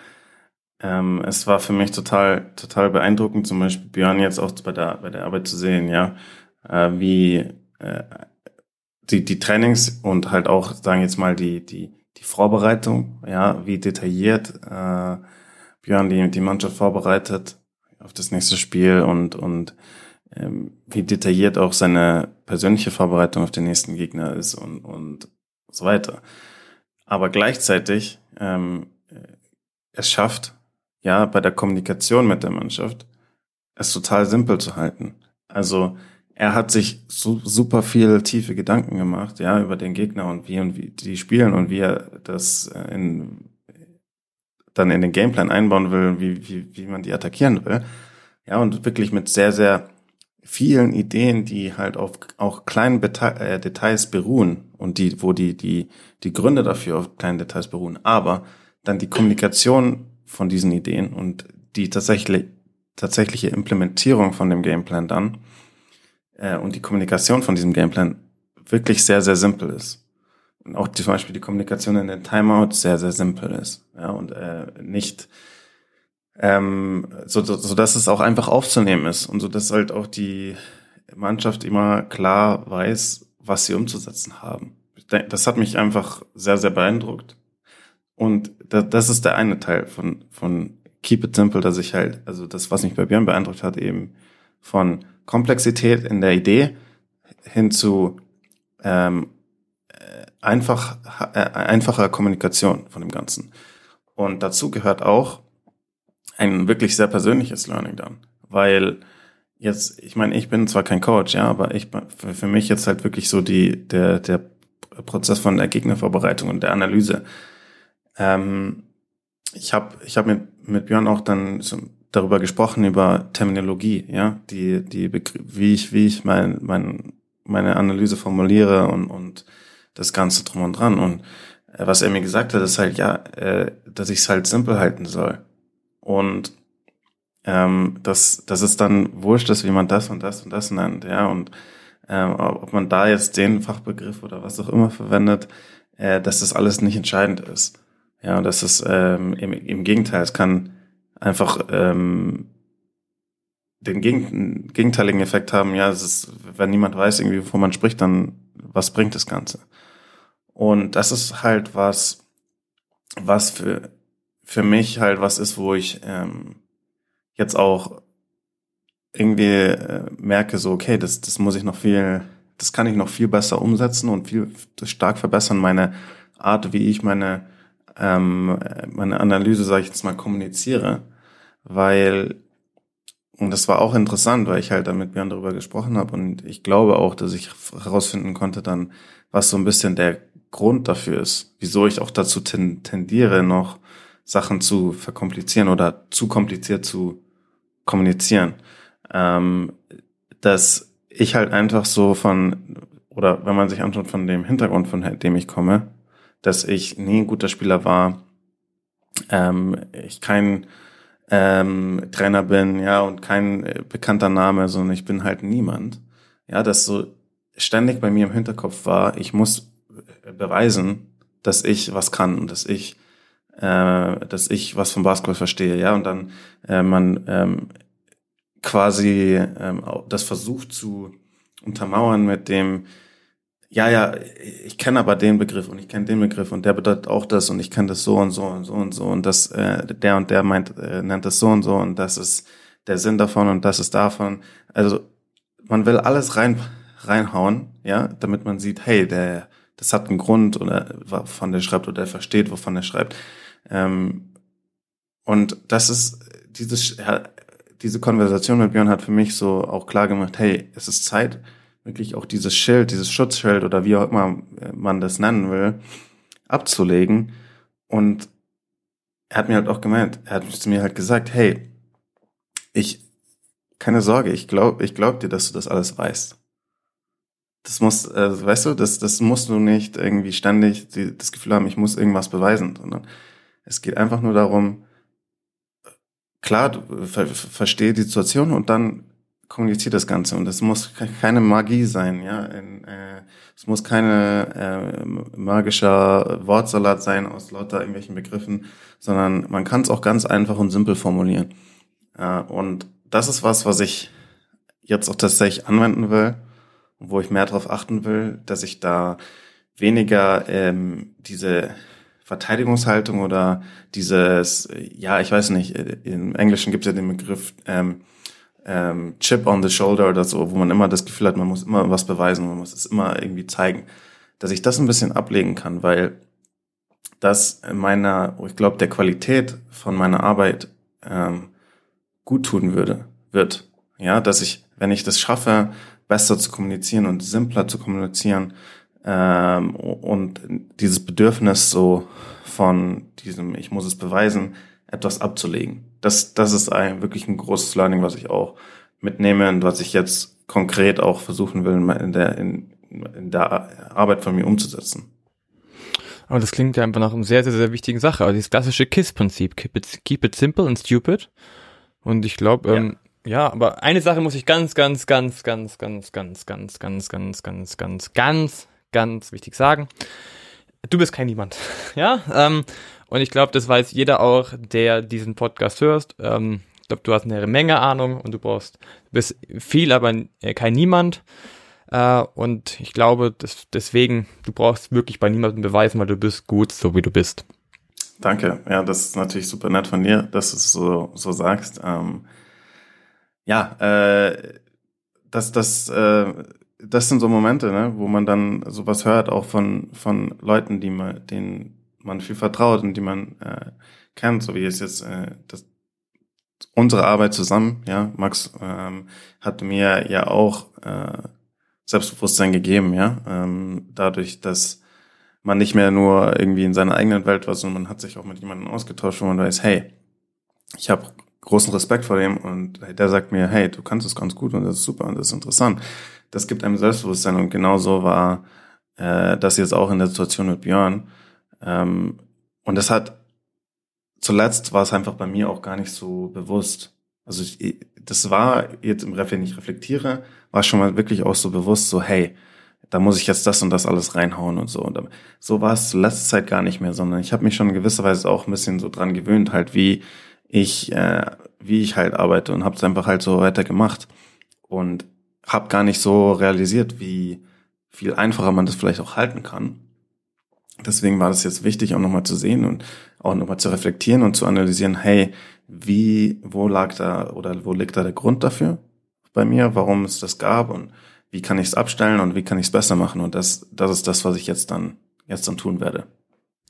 ähm, es war für mich total, total beeindruckend, zum Beispiel Björn jetzt auch bei der, bei der Arbeit zu sehen, ja, äh, wie äh, die, die Trainings und halt auch, sagen jetzt mal, die, die, die Vorbereitung, ja, wie detailliert äh, Björn die, die Mannschaft vorbereitet auf das nächste Spiel und, und ähm, wie detailliert auch seine persönliche Vorbereitung auf den nächsten Gegner ist und, und so weiter. Aber gleichzeitig ähm, es schafft, ja, bei der Kommunikation mit der Mannschaft, es total simpel zu halten. Also er hat sich so, super viel tiefe Gedanken gemacht, ja, über den Gegner und wie und wie die spielen und wie er das äh, in, dann in den Gameplan einbauen will, wie, wie, wie man die attackieren will. Ja, und wirklich mit sehr, sehr vielen Ideen, die halt auf auch kleinen Beta äh, Details beruhen und die, wo die, die, die Gründe dafür auf kleinen Details beruhen, aber dann die Kommunikation von diesen Ideen und die tatsächlich tatsächliche Implementierung von dem Gameplan dann äh, und die Kommunikation von diesem Gameplan wirklich sehr, sehr simpel ist. Und auch die, zum Beispiel die Kommunikation in den Timeouts sehr, sehr simpel ist. Ja, und äh, nicht ähm, so, so, so dass es auch einfach aufzunehmen ist und so dass halt auch die Mannschaft immer klar weiß, was sie umzusetzen haben. Das hat mich einfach sehr, sehr beeindruckt. Und das ist der eine Teil von, von Keep It Simple, dass ich halt, also das, was mich bei Björn beeindruckt hat, eben von Komplexität in der Idee hin zu ähm, äh, einfach, äh, einfacher Kommunikation von dem Ganzen. Und dazu gehört auch ein wirklich sehr persönliches Learning dann, weil jetzt, ich meine, ich bin zwar kein Coach, ja, aber ich für, für mich jetzt halt wirklich so die der der Prozess von der Gegnervorbereitung und der Analyse. Ähm, ich habe ich hab mit mit Björn auch dann so darüber gesprochen über Terminologie, ja, die die wie ich wie ich mein, mein meine Analyse formuliere und und das Ganze drum und dran. Und äh, was er mir gesagt hat, ist halt ja, äh, dass ich es halt simpel halten soll. Und ähm, dass, dass es dann wurscht ist, wie man das und das und das nennt, ja, und ähm, ob man da jetzt den Fachbegriff oder was auch immer verwendet, äh, dass das alles nicht entscheidend ist. Ja, und das ist ähm, im, im Gegenteil, es kann einfach ähm, den gegen, gegenteiligen Effekt haben, ja, es ist, wenn niemand weiß, irgendwie, wovon man spricht, dann was bringt das Ganze? Und das ist halt was, was für, für mich halt was ist, wo ich ähm, jetzt auch irgendwie äh, merke, so, okay, das, das muss ich noch viel, das kann ich noch viel besser umsetzen und viel stark verbessern, meine Art, wie ich meine, ähm, meine Analyse, sage ich jetzt mal, kommuniziere. Weil, und das war auch interessant, weil ich halt dann mit Björn darüber gesprochen habe und ich glaube auch, dass ich herausfinden konnte dann, was so ein bisschen der Grund dafür ist, wieso ich auch dazu tendiere, noch Sachen zu verkomplizieren oder zu kompliziert zu kommunizieren. Ähm, dass ich halt einfach so von, oder wenn man sich anschaut von dem Hintergrund, von dem ich komme, dass ich nie ein guter Spieler war, ähm, ich kein ähm, Trainer bin, ja, und kein äh, bekannter Name, sondern ich bin halt niemand. Ja, das so ständig bei mir im Hinterkopf war, ich muss beweisen, dass ich was kann und dass ich, äh, dass ich was vom Basketball verstehe, ja, und dann äh, man ähm, quasi ähm, das versucht zu untermauern mit dem, ja, ja, ich kenne aber den Begriff und ich kenne den Begriff und der bedeutet auch das und ich kenne das so und so und so und so und das, äh, der und der meint, äh, nennt das so und so und das ist der Sinn davon und das ist davon. Also man will alles rein reinhauen, ja, damit man sieht, hey, der, das hat einen Grund oder wovon der schreibt oder der versteht, wovon er schreibt. Ähm, und das ist dieses diese Konversation mit Björn hat für mich so auch klar gemacht, hey, es ist Zeit, wirklich auch dieses Schild, dieses Schutzschild oder wie auch immer man das nennen will, abzulegen. Und er hat mir halt auch gemeint, er hat zu mir halt gesagt, hey, ich, keine Sorge, ich glaube ich glaub dir, dass du das alles weißt. Das muss, äh, weißt du, das, das musst du nicht irgendwie ständig die, das Gefühl haben, ich muss irgendwas beweisen, sondern es geht einfach nur darum, klar, du ver verstehe die Situation und dann kommuniziert das Ganze. Und es muss keine Magie sein, ja. Äh, es muss keine äh, magischer Wortsalat sein aus lauter irgendwelchen Begriffen, sondern man kann es auch ganz einfach und simpel formulieren. Äh, und das ist was, was ich jetzt auch tatsächlich anwenden will wo ich mehr darauf achten will, dass ich da weniger ähm, diese Verteidigungshaltung oder dieses, ja, ich weiß nicht, im Englischen gibt es ja den Begriff ähm, ähm, Chip on the Shoulder oder so, wo man immer das Gefühl hat, man muss immer was beweisen, man muss es immer irgendwie zeigen, dass ich das ein bisschen ablegen kann, weil das meiner, ich glaube, der Qualität von meiner Arbeit ähm, gut tun würde, wird. Ja, dass ich, wenn ich das schaffe, besser zu kommunizieren und simpler zu kommunizieren, ähm, und dieses Bedürfnis so von diesem, ich muss es beweisen, etwas abzulegen. Das, das ist ein, wirklich ein großes Learning, was ich auch mitnehme und was ich jetzt konkret auch versuchen will, in der, in, in der Arbeit von mir umzusetzen. Aber das klingt ja einfach nach einer sehr, sehr, sehr wichtigen Sache. Also dieses klassische KISS-Prinzip. Keep it, keep it simple and stupid. Und ich glaube, ähm, ja, aber eine Sache muss ich ganz, ganz, ganz, ganz, ganz, ganz, ganz, ganz, ganz, ganz, ganz, ganz, ganz wichtig sagen. Du bist kein Niemand. Ja, ähm, und ich glaube, das weiß jeder auch, der diesen Podcast hörst. Ähm, ich glaube, du hast eine Menge Ahnung und du brauchst, bist viel, aber kein Niemand. Äh, und ich glaube, dass deswegen, du brauchst wirklich bei niemandem beweisen, weil du bist gut, so wie du bist. Danke. Ja, das ist natürlich super nett von dir, dass du es so, so sagst. Ähm, ja, äh, das, das, äh, das sind so Momente, ne, wo man dann sowas hört, auch von, von Leuten, die man, denen man viel vertraut und die man äh, kennt, so wie es jetzt äh, das, unsere Arbeit zusammen, ja, Max ähm, hat mir ja auch äh, Selbstbewusstsein gegeben, ja, ähm, dadurch, dass man nicht mehr nur irgendwie in seiner eigenen Welt war, sondern man hat sich auch mit jemandem ausgetauscht, wo man weiß, hey, ich habe großen Respekt vor dem und der sagt mir, hey, du kannst es ganz gut und das ist super und das ist interessant. Das gibt einem Selbstbewusstsein und genau so war äh, das jetzt auch in der Situation mit Björn. Ähm, und das hat zuletzt war es einfach bei mir auch gar nicht so bewusst. Also ich, das war jetzt im Ref, wenn ich reflektiere, war schon mal wirklich auch so bewusst, so hey, da muss ich jetzt das und das alles reinhauen und so. Und so war es letzte Zeit gar nicht mehr, sondern ich habe mich schon in gewisser Weise auch ein bisschen so dran gewöhnt, halt wie ich, äh, wie ich halt arbeite und habe es einfach halt so weiter gemacht und habe gar nicht so realisiert, wie viel einfacher man das vielleicht auch halten kann. Deswegen war das jetzt wichtig, auch nochmal zu sehen und auch nochmal zu reflektieren und zu analysieren, hey, wie, wo lag da oder wo liegt da der Grund dafür bei mir, warum es das gab und wie kann ich es abstellen und wie kann ich es besser machen und das, das ist das, was ich jetzt dann, jetzt dann tun werde.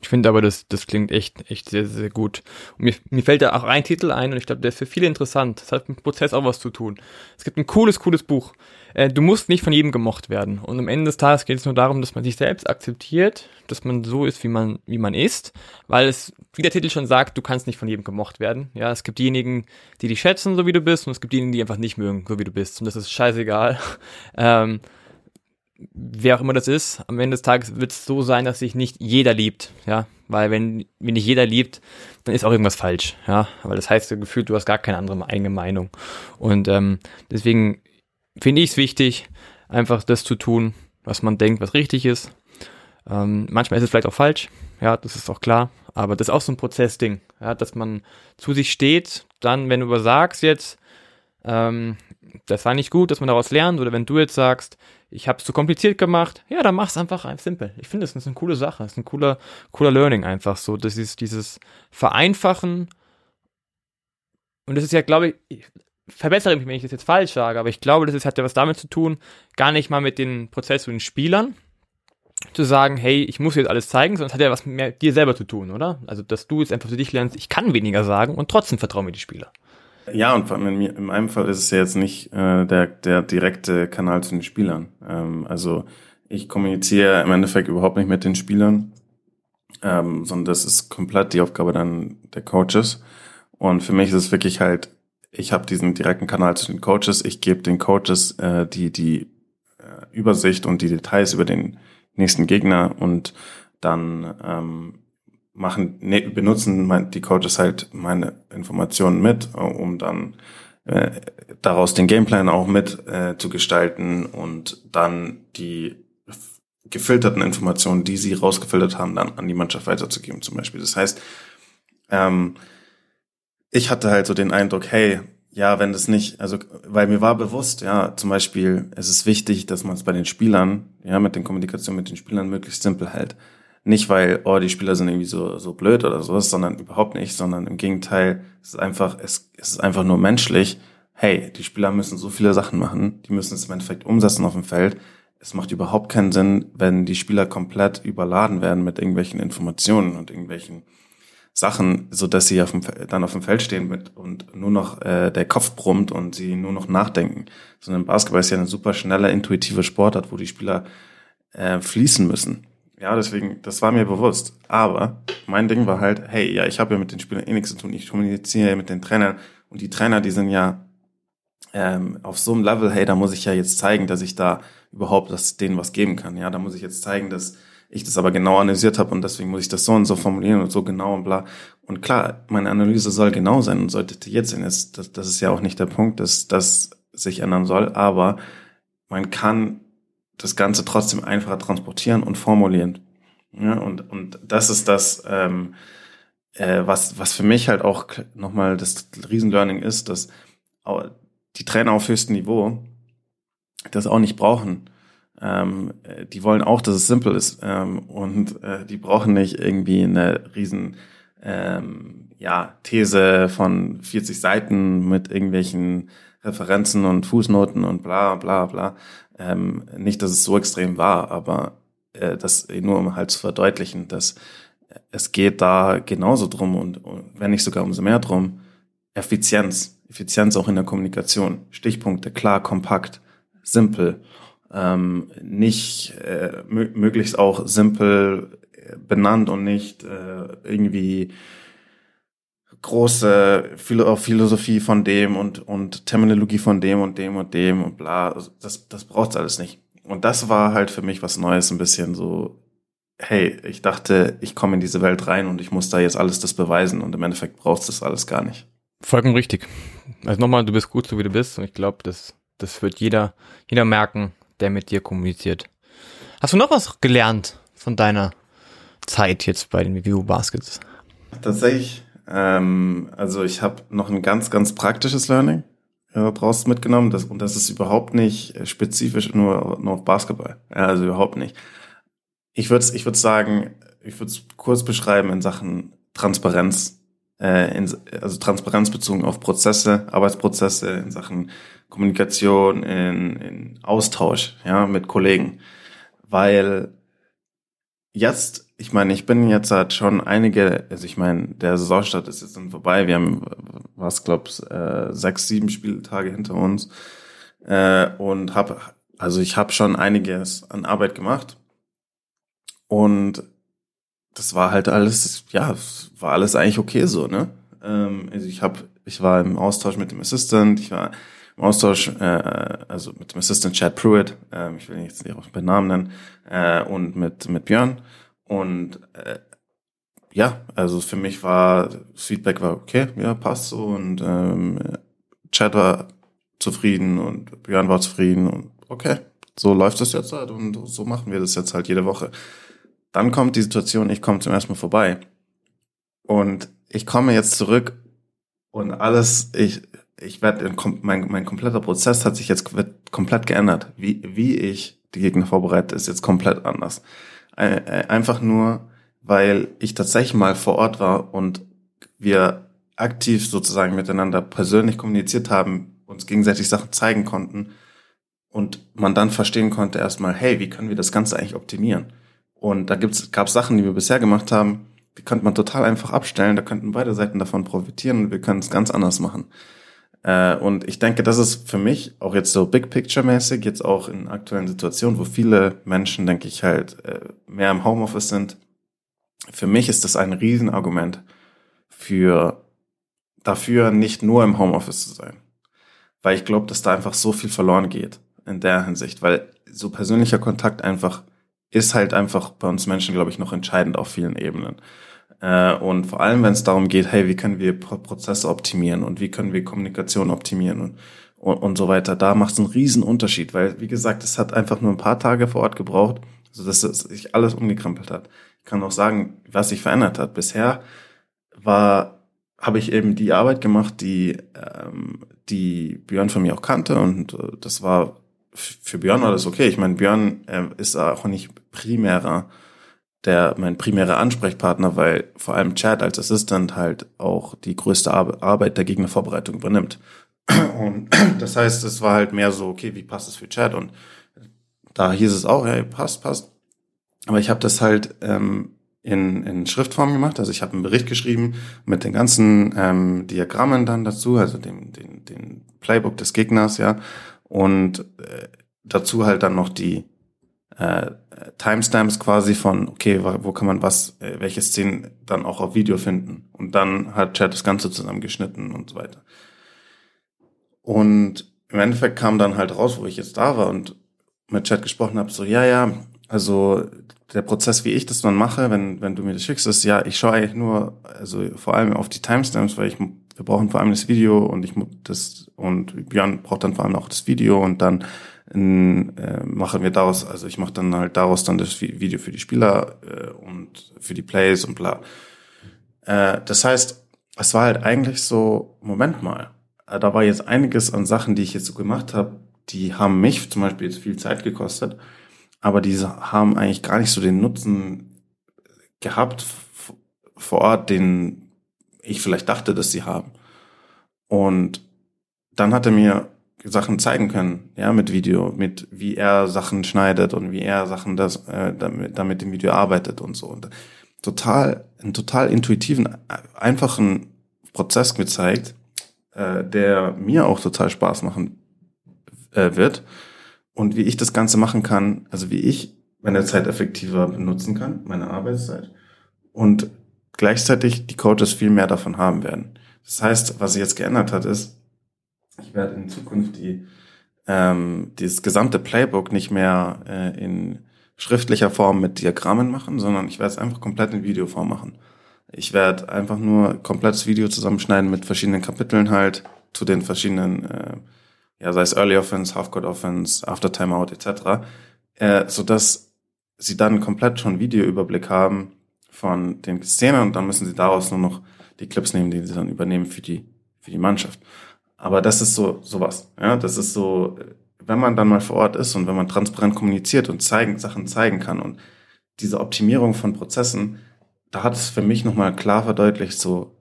Ich finde aber, das, das klingt echt, echt sehr, sehr gut. Und mir, mir fällt da auch ein Titel ein und ich glaube, der ist für viele interessant. Das hat mit dem Prozess auch was zu tun. Es gibt ein cooles, cooles Buch. Äh, du musst nicht von jedem gemocht werden. Und am Ende des Tages geht es nur darum, dass man sich selbst akzeptiert, dass man so ist, wie man, wie man ist. Weil es, wie der Titel schon sagt, du kannst nicht von jedem gemocht werden. Ja, es gibt diejenigen, die dich schätzen, so wie du bist, und es gibt diejenigen, die einfach nicht mögen, so wie du bist. Und das ist scheißegal. ähm, wer auch immer das ist, am Ende des Tages wird es so sein, dass sich nicht jeder liebt, ja, weil wenn, wenn nicht jeder liebt, dann ist auch irgendwas falsch, ja, weil das heißt gefühlt, du hast gar keine andere eigene Meinung und ähm, deswegen finde ich es wichtig, einfach das zu tun, was man denkt, was richtig ist. Ähm, manchmal ist es vielleicht auch falsch, ja, das ist auch klar, aber das ist auch so ein Prozessding, ja, dass man zu sich steht, dann, wenn du aber sagst jetzt, ähm, das war nicht gut, dass man daraus lernt, oder wenn du jetzt sagst, ich habe es zu kompliziert gemacht, ja, dann mach's einfach einfach simpel. Ich finde, das ist eine coole Sache, das ist ein cooler, cooler Learning einfach so. Das ist dieses Vereinfachen. Und das ist ja, glaube ich verbessere mich, wenn ich das jetzt falsch sage, aber ich glaube, das ist, hat ja was damit zu tun, gar nicht mal mit den Prozess und den Spielern, zu sagen, hey, ich muss jetzt alles zeigen, sondern es hat ja was mit dir selber zu tun, oder? Also, dass du jetzt einfach für dich lernst, ich kann weniger sagen und trotzdem vertrauen mir die Spieler. Ja, und vor allem in, in meinem Fall ist es ja jetzt nicht äh, der, der direkte Kanal zu den Spielern. Ähm, also ich kommuniziere im Endeffekt überhaupt nicht mit den Spielern, ähm, sondern das ist komplett die Aufgabe dann der Coaches. Und für mich ist es wirklich halt, ich habe diesen direkten Kanal zu den Coaches, ich gebe den Coaches äh, die, die äh, Übersicht und die Details über den nächsten Gegner und dann ähm, machen, ne, benutzen mein, die Coaches halt meine Informationen mit, äh, um dann äh, daraus den Gameplan auch mit äh, zu gestalten und dann die gefilterten Informationen, die sie rausgefiltert haben, dann an die Mannschaft weiterzugeben zum Beispiel. Das heißt, ähm, ich hatte halt so den Eindruck, hey, ja, wenn das nicht, also, weil mir war bewusst, ja, zum Beispiel, es ist wichtig, dass man es bei den Spielern, ja, mit den Kommunikation mit den Spielern möglichst simpel hält. Nicht, weil, oh, die Spieler sind irgendwie so, so blöd oder sowas, sondern überhaupt nicht, sondern im Gegenteil, es ist einfach, es, es ist einfach nur menschlich. Hey, die Spieler müssen so viele Sachen machen, die müssen es im Endeffekt umsetzen auf dem Feld. Es macht überhaupt keinen Sinn, wenn die Spieler komplett überladen werden mit irgendwelchen Informationen und irgendwelchen Sachen, so dass sie auf dem, dann auf dem Feld stehen mit und nur noch äh, der Kopf brummt und sie nur noch nachdenken. Sondern Basketball ist ja eine super schnelle, intuitive Sportart, wo die Spieler äh, fließen müssen. Ja, deswegen, das war mir bewusst. Aber mein Ding war halt, hey, ja, ich habe ja mit den Spielern eh nichts zu tun. Ich kommuniziere ja mit den Trainern. Und die Trainer, die sind ja ähm, auf so einem Level, hey, da muss ich ja jetzt zeigen, dass ich da überhaupt das, denen was geben kann. Ja, da muss ich jetzt zeigen, dass ich das aber genau analysiert habe und deswegen muss ich das so und so formulieren und so genau und bla. und klar, meine Analyse soll genau sein und soll detailliert sein. Das, das, das ist ja auch nicht der Punkt, dass das sich ändern soll, aber man kann das Ganze trotzdem einfacher transportieren und formulieren. Ja, und, und das ist das, ähm, äh, was, was für mich halt auch nochmal das Riesenlearning ist, dass die Trainer auf höchstem Niveau das auch nicht brauchen. Ähm, die wollen auch, dass es simpel ist ähm, und äh, die brauchen nicht irgendwie eine riesen ähm, ja, These von 40 Seiten mit irgendwelchen Referenzen und Fußnoten und bla bla bla. Ähm, nicht, dass es so extrem war, aber äh, das nur um halt zu verdeutlichen, dass es geht da genauso drum und, und wenn nicht sogar umso mehr drum, Effizienz. Effizienz auch in der Kommunikation. Stichpunkte klar, kompakt, simpel. Ähm, nicht äh, möglichst auch simpel äh, benannt und nicht äh, irgendwie große Philosophie von dem und, und Terminologie von dem und dem und dem und bla. Also das, das braucht's alles nicht. Und das war halt für mich was Neues, ein bisschen so, hey, ich dachte, ich komme in diese Welt rein und ich muss da jetzt alles das beweisen und im Endeffekt brauchst du das alles gar nicht. Vollkommen richtig. Also nochmal, du bist gut so wie du bist und ich glaube, das, das wird jeder, jeder merken, der mit dir kommuniziert. Hast du noch was gelernt von deiner Zeit jetzt bei den Review Baskets? Tatsächlich ähm, also ich habe noch ein ganz, ganz praktisches Learning äh, mitgenommen. Das, und das ist überhaupt nicht äh, spezifisch nur, nur auf Basketball. Also überhaupt nicht. Ich würde ich würd sagen, ich würde es kurz beschreiben in Sachen Transparenz. Äh, in, also Transparenz bezogen auf Prozesse, Arbeitsprozesse, in Sachen Kommunikation, in, in Austausch ja, mit Kollegen. Weil jetzt ich meine, ich bin jetzt halt schon einige, also ich meine, der Saisonstart ist jetzt dann vorbei. Wir haben, was glaub's, äh, sechs, sieben Spieltage hinter uns äh, und habe, also ich habe schon einiges an Arbeit gemacht und das war halt alles, ja, war alles eigentlich okay so, ne? Ähm, also ich habe, ich war im Austausch mit dem Assistant, ich war im Austausch, äh, also mit dem Assistant Chad Pruitt, äh, ich will ihn jetzt nicht auch beim Namen nennen, äh, und mit mit Björn. Und äh, ja, also für mich war das Feedback war okay, ja, passt so. Und ähm, Chad war zufrieden und Björn war zufrieden und okay, so läuft das jetzt halt und so machen wir das jetzt halt jede Woche. Dann kommt die Situation, ich komme zum ersten Mal vorbei. Und ich komme jetzt zurück und alles, ich, ich werde, mein, mein kompletter Prozess hat sich jetzt wird komplett geändert. Wie, wie ich die Gegner vorbereite, ist jetzt komplett anders. Einfach nur, weil ich tatsächlich mal vor Ort war und wir aktiv sozusagen miteinander persönlich kommuniziert haben, uns gegenseitig Sachen zeigen konnten und man dann verstehen konnte erstmal, hey, wie können wir das Ganze eigentlich optimieren? Und da gab Sachen, die wir bisher gemacht haben, die könnte man total einfach abstellen, da könnten beide Seiten davon profitieren und wir können es ganz anders machen. Äh, und ich denke, das ist für mich auch jetzt so Big Picture mäßig, jetzt auch in aktuellen Situationen, wo viele Menschen, denke ich, halt äh, mehr im Homeoffice sind. Für mich ist das ein Riesenargument für dafür, nicht nur im Homeoffice zu sein. Weil ich glaube, dass da einfach so viel verloren geht in der Hinsicht, weil so persönlicher Kontakt einfach ist halt einfach bei uns Menschen, glaube ich, noch entscheidend auf vielen Ebenen. Äh, und vor allem, wenn es darum geht, hey, wie können wir Prozesse optimieren und wie können wir Kommunikation optimieren und, und, und so weiter, da macht es einen riesen Unterschied, weil, wie gesagt, es hat einfach nur ein paar Tage vor Ort gebraucht, sodass es sich alles umgekrempelt hat. Ich kann auch sagen, was sich verändert hat. Bisher war habe ich eben die Arbeit gemacht, die ähm, die Björn von mir auch kannte und äh, das war für Björn war das okay. Ich meine, Björn äh, ist auch nicht primärer der mein primärer Ansprechpartner, weil vor allem Chad als Assistant halt auch die größte Arbeit der Gegnervorbereitung übernimmt. Und das heißt, es war halt mehr so, okay, wie passt es für Chad? Und da hieß es auch, hey, passt, passt. Aber ich habe das halt ähm, in, in Schriftform gemacht. Also ich habe einen Bericht geschrieben mit den ganzen ähm, Diagrammen dann dazu, also dem, den, den Playbook des Gegners, ja. Und äh, dazu halt dann noch die äh, Timestamps quasi von, okay, wo kann man was, äh, welche Szenen dann auch auf Video finden. Und dann hat Chat das Ganze zusammengeschnitten und so weiter. Und im Endeffekt kam dann halt raus, wo ich jetzt da war und mit Chat gesprochen habe, so, ja, ja, also der Prozess, wie ich das dann mache, wenn, wenn du mir das schickst, ist ja, ich schaue eigentlich nur, also vor allem auf die Timestamps, weil ich, wir brauchen vor allem das Video und ich das, und Björn braucht dann vor allem auch das Video und dann in, äh, machen wir daraus, also ich mache dann halt daraus dann das Video für die Spieler äh, und für die Plays und bla. Äh, das heißt, es war halt eigentlich so, Moment mal, äh, da war jetzt einiges an Sachen, die ich jetzt so gemacht habe, die haben mich zum Beispiel jetzt viel Zeit gekostet, aber diese haben eigentlich gar nicht so den Nutzen gehabt vor Ort, den ich vielleicht dachte, dass sie haben. Und dann hat er mir Sachen zeigen können, ja, mit Video, mit wie er Sachen schneidet und wie er Sachen das äh, damit, damit im Video arbeitet und so. Und total, einen total intuitiven, einfachen Prozess gezeigt, äh, der mir auch total Spaß machen äh, wird und wie ich das Ganze machen kann, also wie ich meine Zeit effektiver benutzen kann, meine Arbeitszeit und gleichzeitig die Coaches viel mehr davon haben werden. Das heißt, was sich jetzt geändert hat, ist, ich werde in Zukunft die ähm, dieses gesamte Playbook nicht mehr äh, in schriftlicher Form mit Diagrammen machen, sondern ich werde es einfach komplett in Videoform machen. Ich werde einfach nur komplettes Video zusammenschneiden mit verschiedenen Kapiteln halt zu den verschiedenen, äh, ja, sei es Early Offense, Half-Court Offense, After Timeout etc., äh, so dass sie dann komplett schon Videoüberblick haben von den Szenen und dann müssen sie daraus nur noch die Clips nehmen, die sie dann übernehmen für die für die Mannschaft. Aber das ist so sowas, ja, das ist so, wenn man dann mal vor Ort ist und wenn man transparent kommuniziert und zeigen Sachen zeigen kann und diese Optimierung von Prozessen da hat es für mich nochmal klar verdeutlicht, so,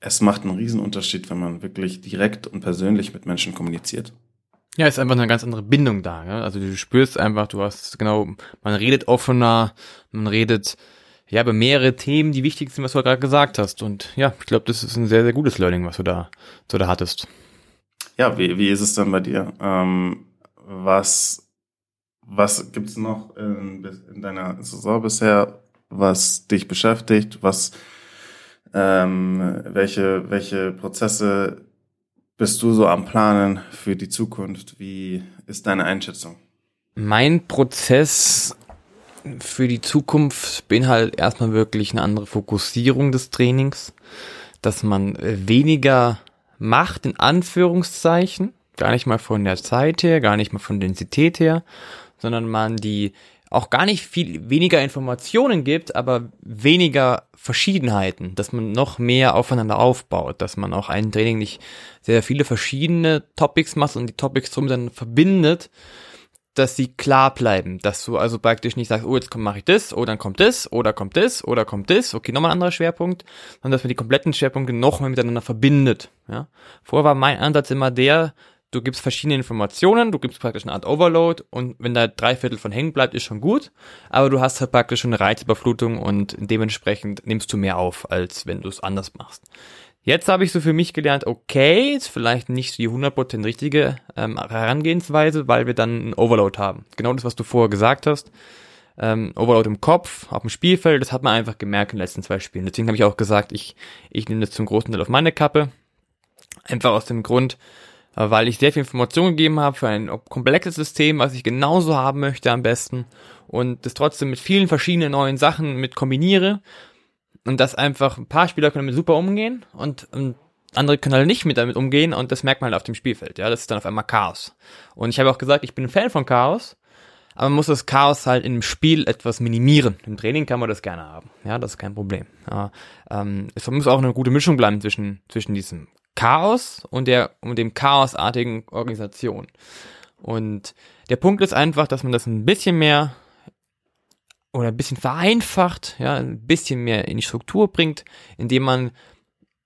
es macht einen Riesenunterschied, wenn man wirklich direkt und persönlich mit Menschen kommuniziert. Ja, ist einfach eine ganz andere Bindung da. Ja? Also du spürst einfach, du hast genau, man redet offener, man redet ja über mehrere Themen, die wichtig sind, was du gerade gesagt hast. Und ja, ich glaube, das ist ein sehr, sehr gutes Learning, was du da, so da hattest. Ja, wie, wie ist es denn bei dir? Ähm, was was gibt's noch in, in deiner Saison bisher, was dich beschäftigt, was ähm, welche, welche Prozesse bist du so am Planen für die Zukunft? Wie ist deine Einschätzung? Mein Prozess für die Zukunft beinhaltet erstmal wirklich eine andere Fokussierung des Trainings, dass man weniger macht, in Anführungszeichen, gar nicht mal von der Zeit her, gar nicht mal von der Intensität her, sondern man die auch gar nicht viel weniger Informationen gibt, aber weniger Verschiedenheiten, dass man noch mehr aufeinander aufbaut, dass man auch ein Training nicht sehr viele verschiedene Topics macht und die Topics drum dann verbindet, dass sie klar bleiben, dass du also praktisch nicht sagst, oh, jetzt mache ich das, oh, dann kommt das, oder kommt das, oder kommt das, okay, nochmal ein anderer Schwerpunkt, sondern dass man die kompletten Schwerpunkte noch mehr miteinander verbindet, ja. Vorher war mein Ansatz immer der, du gibst verschiedene Informationen, du gibst praktisch eine Art Overload und wenn da drei Viertel von hängen bleibt, ist schon gut, aber du hast halt praktisch schon eine Reizüberflutung und dementsprechend nimmst du mehr auf, als wenn du es anders machst. Jetzt habe ich so für mich gelernt, okay, ist vielleicht nicht die 100% richtige ähm, Herangehensweise, weil wir dann ein Overload haben. Genau das, was du vorher gesagt hast. Ähm, Overload im Kopf, auf dem Spielfeld, das hat man einfach gemerkt in den letzten zwei Spielen. Deswegen habe ich auch gesagt, ich, ich nehme das zum großen Teil auf meine Kappe. Einfach aus dem Grund, äh, weil ich sehr viel Information gegeben habe für ein komplexes System, was ich genauso haben möchte am besten und das trotzdem mit vielen verschiedenen neuen Sachen mit kombiniere und das einfach ein paar Spieler können damit super umgehen und, und andere können halt nicht mit damit umgehen und das merkt man halt auf dem Spielfeld, ja, das ist dann auf einmal Chaos. Und ich habe auch gesagt, ich bin ein Fan von Chaos, aber man muss das Chaos halt im Spiel etwas minimieren. Im Training kann man das gerne haben, ja, das ist kein Problem. Ja, ähm, es muss auch eine gute Mischung bleiben zwischen, zwischen diesem Chaos und der und dem chaosartigen Organisation. Und der Punkt ist einfach, dass man das ein bisschen mehr oder ein bisschen vereinfacht, ja, ein bisschen mehr in die Struktur bringt, indem man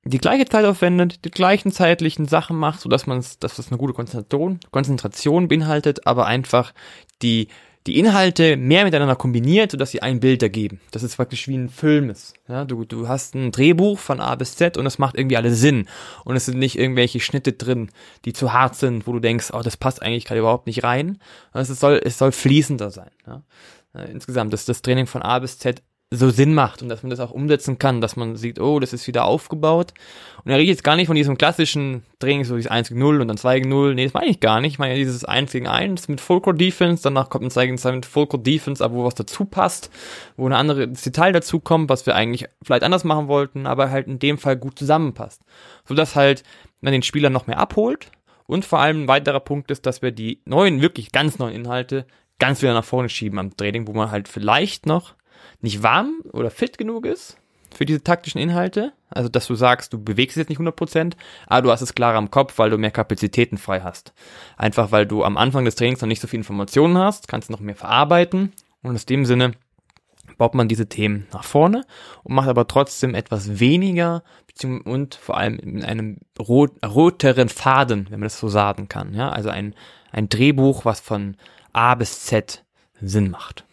die gleiche Zeit aufwendet, die gleichen zeitlichen Sachen macht, so dass man dass das eine gute Konzentration, Konzentration beinhaltet, aber einfach die die Inhalte mehr miteinander kombiniert, sodass sie ein Bild ergeben. Das ist praktisch wie ein Film ist. Ja, du, du hast ein Drehbuch von A bis Z und es macht irgendwie alles Sinn. Und es sind nicht irgendwelche Schnitte drin, die zu hart sind, wo du denkst, oh, das passt eigentlich gerade überhaupt nicht rein. Es soll, es soll fließender sein. Ja. Äh, insgesamt ist das Training von A bis Z so Sinn macht und dass man das auch umsetzen kann, dass man sieht, oh, das ist wieder aufgebaut. Und da rede ich jetzt gar nicht von diesem klassischen Training, so dieses 1 gegen 0 und dann 2 gegen 0. Nee, das meine ich gar nicht. Ich meine ja dieses 1 gegen 1 mit Full Defense, danach kommt ein 2 gegen 2 mit Full Defense, aber wo was dazu passt, wo ein anderes Detail dazu kommt, was wir eigentlich vielleicht anders machen wollten, aber halt in dem Fall gut zusammenpasst. So dass halt man den Spieler noch mehr abholt. Und vor allem ein weiterer Punkt ist, dass wir die neuen, wirklich ganz neuen Inhalte ganz wieder nach vorne schieben am Training, wo man halt vielleicht noch nicht warm oder fit genug ist für diese taktischen Inhalte. Also, dass du sagst, du bewegst jetzt nicht 100%, aber du hast es klarer am Kopf, weil du mehr Kapazitäten frei hast. Einfach, weil du am Anfang des Trainings noch nicht so viel Informationen hast, kannst noch mehr verarbeiten. Und aus dem Sinne baut man diese Themen nach vorne und macht aber trotzdem etwas weniger und vor allem in einem rot, roteren Faden, wenn man das so sagen kann. Ja, also ein, ein Drehbuch, was von A bis Z Sinn macht.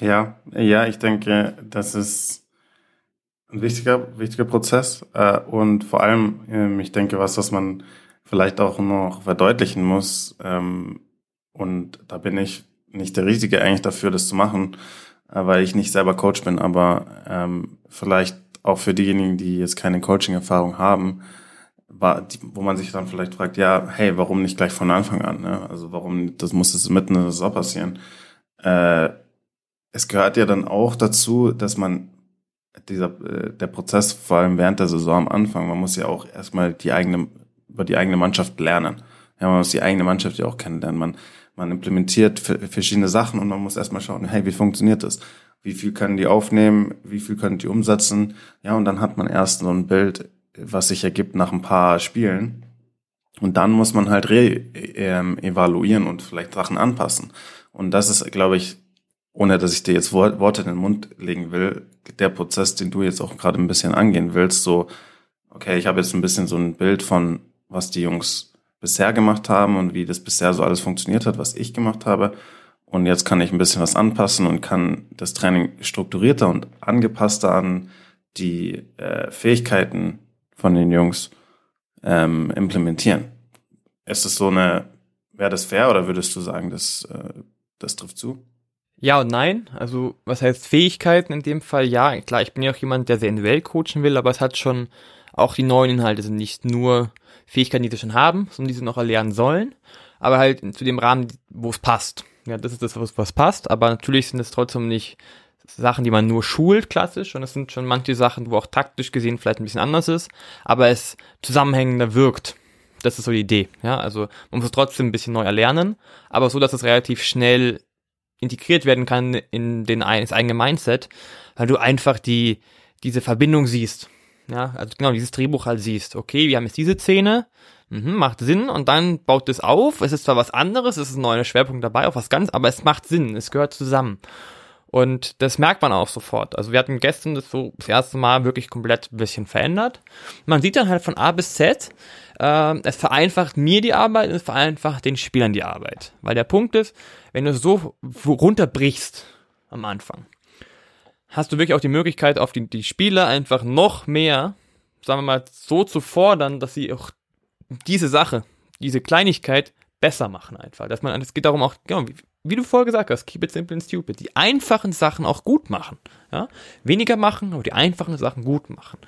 Ja, ja, ich denke, das ist ein wichtiger, wichtiger Prozess äh, und vor allem, ähm, ich denke, was, was man vielleicht auch noch verdeutlichen muss ähm, und da bin ich nicht der Richtige eigentlich dafür, das zu machen, äh, weil ich nicht selber Coach bin, aber ähm, vielleicht auch für diejenigen, die jetzt keine Coaching-Erfahrung haben, wo man sich dann vielleicht fragt, ja, hey, warum nicht gleich von Anfang an? Ne? Also warum, das muss es mitten in der Saison passieren? Äh, es gehört ja dann auch dazu, dass man dieser äh, der Prozess vor allem während der Saison am Anfang, man muss ja auch erstmal die eigene über die eigene Mannschaft lernen. Ja, man muss die eigene Mannschaft ja auch kennenlernen. Man man implementiert verschiedene Sachen und man muss erstmal schauen, hey, wie funktioniert das? Wie viel können die aufnehmen? Wie viel können die umsetzen? Ja, und dann hat man erst so ein Bild, was sich ergibt nach ein paar Spielen. Und dann muss man halt re ähm, evaluieren und vielleicht Sachen anpassen. Und das ist, glaube ich, ohne dass ich dir jetzt Worte in den Mund legen will, der Prozess, den du jetzt auch gerade ein bisschen angehen willst, so, okay, ich habe jetzt ein bisschen so ein Bild von, was die Jungs bisher gemacht haben und wie das bisher so alles funktioniert hat, was ich gemacht habe. Und jetzt kann ich ein bisschen was anpassen und kann das Training strukturierter und angepasster an die äh, Fähigkeiten von den Jungs ähm, implementieren. Ist es so eine, wäre das fair oder würdest du sagen, das, äh, das trifft zu? Ja und nein. Also, was heißt Fähigkeiten in dem Fall? Ja, klar, ich bin ja auch jemand, der sehr individuell coachen will, aber es hat schon auch die neuen Inhalte sind nicht nur Fähigkeiten, die sie schon haben, sondern die sie noch erlernen sollen, aber halt zu dem Rahmen, wo es passt. Ja, das ist das, was passt, aber natürlich sind es trotzdem nicht Sachen, die man nur schult, klassisch, und es sind schon manche Sachen, wo auch taktisch gesehen vielleicht ein bisschen anders ist, aber es zusammenhängender wirkt. Das ist so die Idee, ja, also man muss es trotzdem ein bisschen neu erlernen, aber so, dass es relativ schnell integriert werden kann in den das eigene Mindset, weil du einfach die diese Verbindung siehst. Ja, also genau dieses Drehbuch halt siehst. Okay, wir haben jetzt diese Szene, mhm, macht Sinn und dann baut es auf. Es ist zwar was anderes, es ist ein neuer Schwerpunkt dabei, auch was ganz, aber es macht Sinn, es gehört zusammen. Und das merkt man auch sofort. Also wir hatten gestern das so das erste Mal wirklich komplett ein bisschen verändert. Man sieht dann halt von A bis Z, äh, es vereinfacht mir die Arbeit, es vereinfacht den Spielern die Arbeit. Weil der Punkt ist, wenn du so runterbrichst am Anfang, hast du wirklich auch die Möglichkeit, auf die, die Spieler einfach noch mehr, sagen wir mal, so zu fordern, dass sie auch diese Sache, diese Kleinigkeit besser machen einfach. Dass man, es geht darum auch, genau, wie, wie du vorher gesagt hast, keep it simple and stupid. Die einfachen Sachen auch gut machen. Ja? Weniger machen, aber die einfachen Sachen gut machen.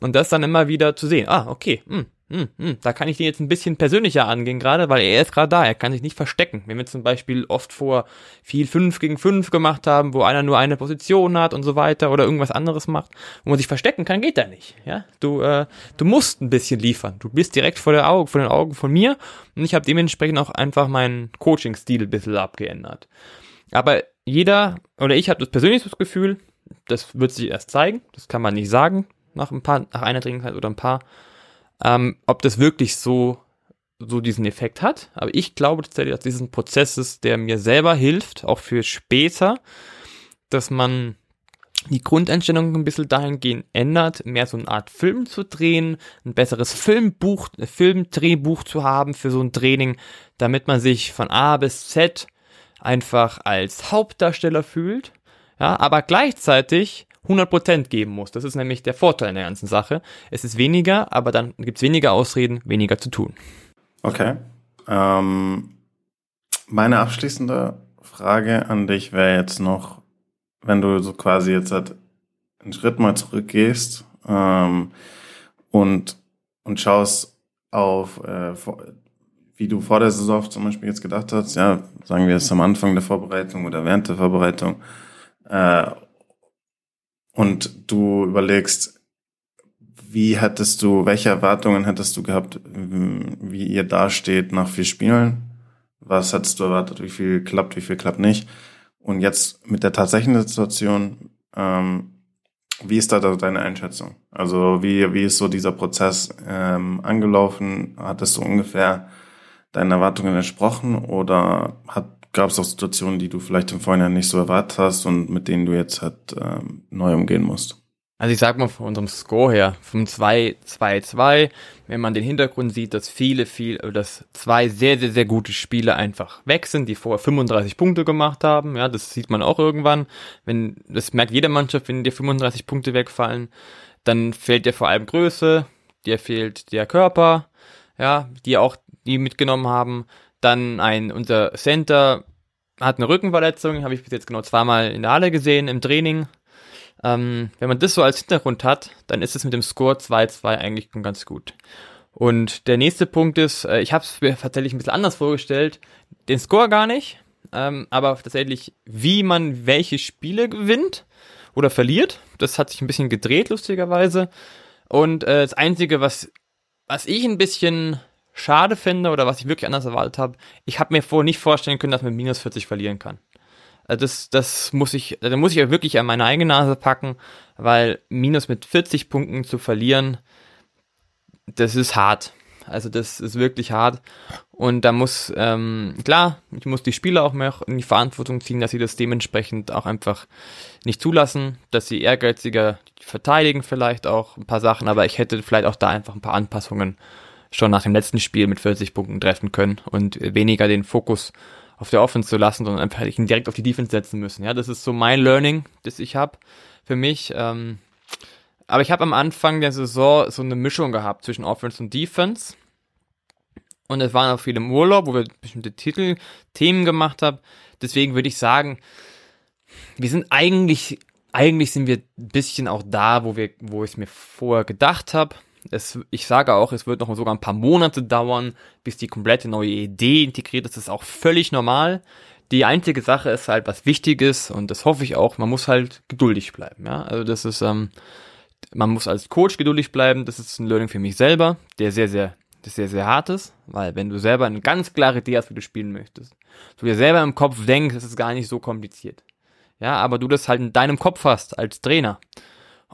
Und das dann immer wieder zu sehen. Ah, okay, mh, hm, hm, da kann ich den jetzt ein bisschen persönlicher angehen gerade, weil er ist gerade da, er kann sich nicht verstecken. Wenn wir zum Beispiel oft vor viel 5 gegen 5 gemacht haben, wo einer nur eine Position hat und so weiter oder irgendwas anderes macht, wo man sich verstecken kann, geht da nicht. Ja, du, äh, du musst ein bisschen liefern. Du bist direkt vor, der Augen, vor den Augen von mir und ich habe dementsprechend auch einfach meinen Coaching-Stil ein bisschen abgeändert. Aber jeder oder ich habe das persönlich das Gefühl, das wird sich erst zeigen, das kann man nicht sagen nach ein paar, nach einer Trainingszeit oder ein paar ähm, ob das wirklich so, so diesen Effekt hat. Aber ich glaube tatsächlich, dass diesen Prozess ist, der mir selber hilft, auch für später, dass man die Grundeinstellung ein bisschen dahingehend ändert, mehr so eine Art Film zu drehen, ein besseres Filmbuch, Filmdrehbuch zu haben für so ein Training, damit man sich von A bis Z einfach als Hauptdarsteller fühlt, ja, aber gleichzeitig 100% geben muss. Das ist nämlich der Vorteil in der ganzen Sache. Es ist weniger, aber dann gibt es weniger Ausreden, weniger zu tun. Okay. Ähm, meine abschließende Frage an dich wäre jetzt noch, wenn du so quasi jetzt halt einen Schritt mal zurückgehst ähm, und, und schaust auf, äh, wie du vor der Saison zum Beispiel jetzt gedacht hast, ja, sagen wir es am Anfang der Vorbereitung oder während der Vorbereitung, äh, und du überlegst, wie hättest du, welche Erwartungen hättest du gehabt, wie ihr dasteht nach vier Spielen? Was hättest du erwartet, wie viel klappt, wie viel klappt nicht? Und jetzt mit der tatsächlichen Situation, ähm, wie ist da deine Einschätzung? Also wie, wie ist so dieser Prozess ähm, angelaufen? Hattest du ungefähr deinen Erwartungen entsprochen oder gab es auch Situationen, die du vielleicht im Vorhinein nicht so erwartet hast und mit denen du jetzt halt ähm, neu umgehen musst? Also ich sag mal von unserem Score her, vom 2-2-2, wenn man den Hintergrund sieht, dass viele, viel, dass zwei sehr, sehr, sehr gute Spieler einfach weg sind, die vorher 35 Punkte gemacht haben. Ja, das sieht man auch irgendwann. Wenn, das merkt jede Mannschaft, wenn dir 35 Punkte wegfallen, dann fehlt dir vor allem Größe, dir fehlt der Körper, ja, die auch, die mitgenommen haben. Dann ein, unser Center hat eine Rückenverletzung, habe ich bis jetzt genau zweimal in der Halle gesehen im Training ähm, wenn man das so als Hintergrund hat, dann ist es mit dem Score 2-2 eigentlich ganz gut. Und der nächste Punkt ist, äh, ich habe es mir tatsächlich ein bisschen anders vorgestellt, den Score gar nicht, ähm, aber tatsächlich, wie man welche Spiele gewinnt oder verliert. Das hat sich ein bisschen gedreht, lustigerweise. Und äh, das Einzige, was, was ich ein bisschen schade finde oder was ich wirklich anders erwartet habe, ich habe mir vorher nicht vorstellen können, dass man minus 40 verlieren kann. Also das, das muss ich, da muss ich ja wirklich an meine eigene Nase packen, weil Minus mit 40 Punkten zu verlieren, das ist hart. Also das ist wirklich hart. Und da muss, ähm, klar, ich muss die Spieler auch mehr in die Verantwortung ziehen, dass sie das dementsprechend auch einfach nicht zulassen, dass sie ehrgeiziger verteidigen vielleicht auch ein paar Sachen, aber ich hätte vielleicht auch da einfach ein paar Anpassungen schon nach dem letzten Spiel mit 40 Punkten treffen können und weniger den Fokus auf der Offense zu lassen, sondern einfach ihn direkt auf die Defense setzen müssen. Ja, das ist so mein Learning, das ich habe für mich. Ähm, aber ich habe am Anfang der Saison so eine Mischung gehabt zwischen Offense und Defense. Und es waren auch viele im Urlaub, wo wir bestimmte Titel, Themen gemacht haben. Deswegen würde ich sagen, wir sind eigentlich, eigentlich sind wir ein bisschen auch da, wo wir, wo ich es mir vorher gedacht habe. Es, ich sage auch, es wird noch sogar ein paar Monate dauern, bis die komplette neue Idee integriert ist. Das ist auch völlig normal. Die einzige Sache ist halt, was wichtig ist, und das hoffe ich auch, man muss halt geduldig bleiben. Ja? Also das ist, ähm, man muss als Coach geduldig bleiben. Das ist ein Learning für mich selber, der sehr, sehr, das sehr, sehr hart ist, weil wenn du selber eine ganz klare Idee hast, wie du spielen möchtest, du dir selber im Kopf denkst, das ist gar nicht so kompliziert. Ja, aber du das halt in deinem Kopf hast als Trainer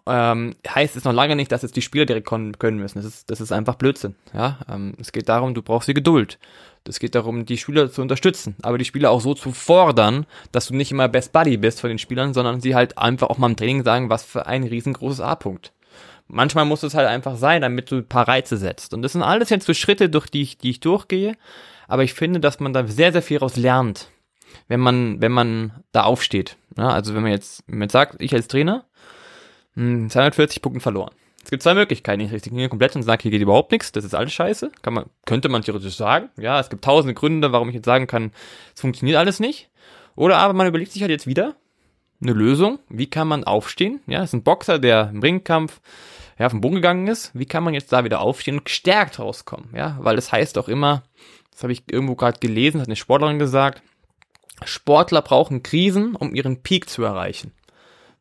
ähm, heißt es noch lange nicht, dass jetzt die Spieler direkt können müssen. Das ist, das ist einfach Blödsinn. Ja, ähm, es geht darum, du brauchst die Geduld. Es geht darum, die Spieler zu unterstützen, aber die Spieler auch so zu fordern, dass du nicht immer Best Buddy bist von den Spielern, sondern sie halt einfach auch mal im Training sagen, was für ein riesengroßes A-Punkt. Manchmal muss es halt einfach sein, damit du ein paar Reize setzt. Und das sind alles jetzt so Schritte, durch die ich, die ich durchgehe. Aber ich finde, dass man da sehr, sehr viel raus lernt, wenn man, wenn man da aufsteht. Ja, also wenn man jetzt, wenn man jetzt sagt, ich als Trainer, 240 hm, Punkten verloren. Es gibt zwei Möglichkeiten. Ich resigniere komplett und sage, hier geht überhaupt nichts, das ist alles scheiße. Kann man, könnte man theoretisch sagen. Ja, es gibt tausende Gründe, warum ich jetzt sagen kann, es funktioniert alles nicht. Oder aber man überlegt sich halt jetzt wieder eine Lösung. Wie kann man aufstehen? Ja, es ist ein Boxer, der im Ringkampf ja, vom Boden gegangen ist. Wie kann man jetzt da wieder aufstehen und gestärkt rauskommen? Ja, weil es das heißt auch immer, das habe ich irgendwo gerade gelesen, hat eine Sportlerin gesagt, Sportler brauchen Krisen, um ihren Peak zu erreichen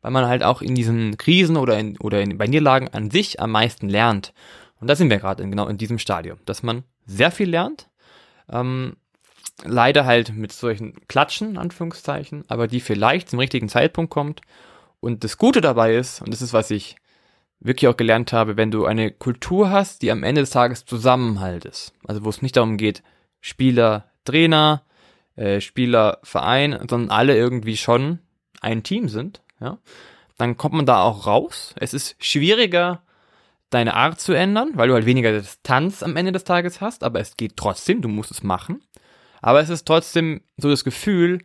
weil man halt auch in diesen Krisen oder, in, oder in, bei Niederlagen an sich am meisten lernt. Und da sind wir gerade genau in diesem Stadium, dass man sehr viel lernt. Ähm, leider halt mit solchen Klatschen, Anführungszeichen, aber die vielleicht zum richtigen Zeitpunkt kommt. Und das Gute dabei ist, und das ist, was ich wirklich auch gelernt habe, wenn du eine Kultur hast, die am Ende des Tages Zusammenhalt ist. Also wo es nicht darum geht, Spieler, Trainer, äh, Spieler, Verein, sondern alle irgendwie schon ein Team sind ja, dann kommt man da auch raus. Es ist schwieriger, deine Art zu ändern, weil du halt weniger Distanz am Ende des Tages hast, aber es geht trotzdem, du musst es machen. Aber es ist trotzdem so das Gefühl,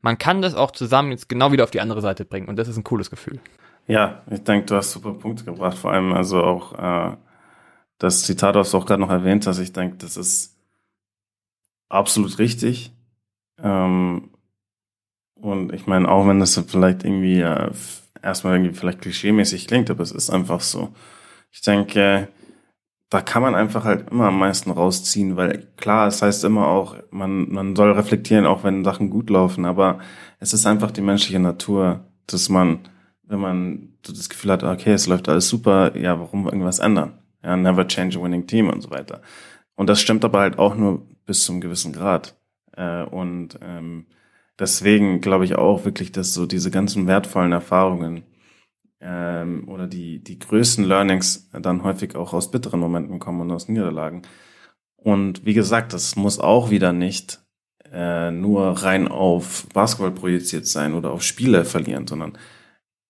man kann das auch zusammen jetzt genau wieder auf die andere Seite bringen und das ist ein cooles Gefühl. Ja, ich denke, du hast super Punkte gebracht, vor allem also auch äh, das Zitat, was du auch gerade noch erwähnt hast, ich denke, das ist absolut richtig. Ähm, und ich meine, auch wenn das vielleicht irgendwie äh, erstmal irgendwie vielleicht klischeemäßig klingt, aber es ist einfach so. Ich denke, da kann man einfach halt immer am meisten rausziehen, weil klar, es heißt immer auch, man, man soll reflektieren, auch wenn Sachen gut laufen, aber es ist einfach die menschliche Natur, dass man, wenn man das Gefühl hat, okay, es läuft alles super, ja, warum irgendwas ändern? Ja, never change a winning team und so weiter. Und das stimmt aber halt auch nur bis zum gewissen Grad. Äh, und ähm, deswegen glaube ich auch wirklich, dass so diese ganzen wertvollen Erfahrungen ähm, oder die, die größten Learnings dann häufig auch aus bitteren Momenten kommen und aus Niederlagen. Und wie gesagt, das muss auch wieder nicht äh, nur rein auf Basketball projiziert sein oder auf Spiele verlieren, sondern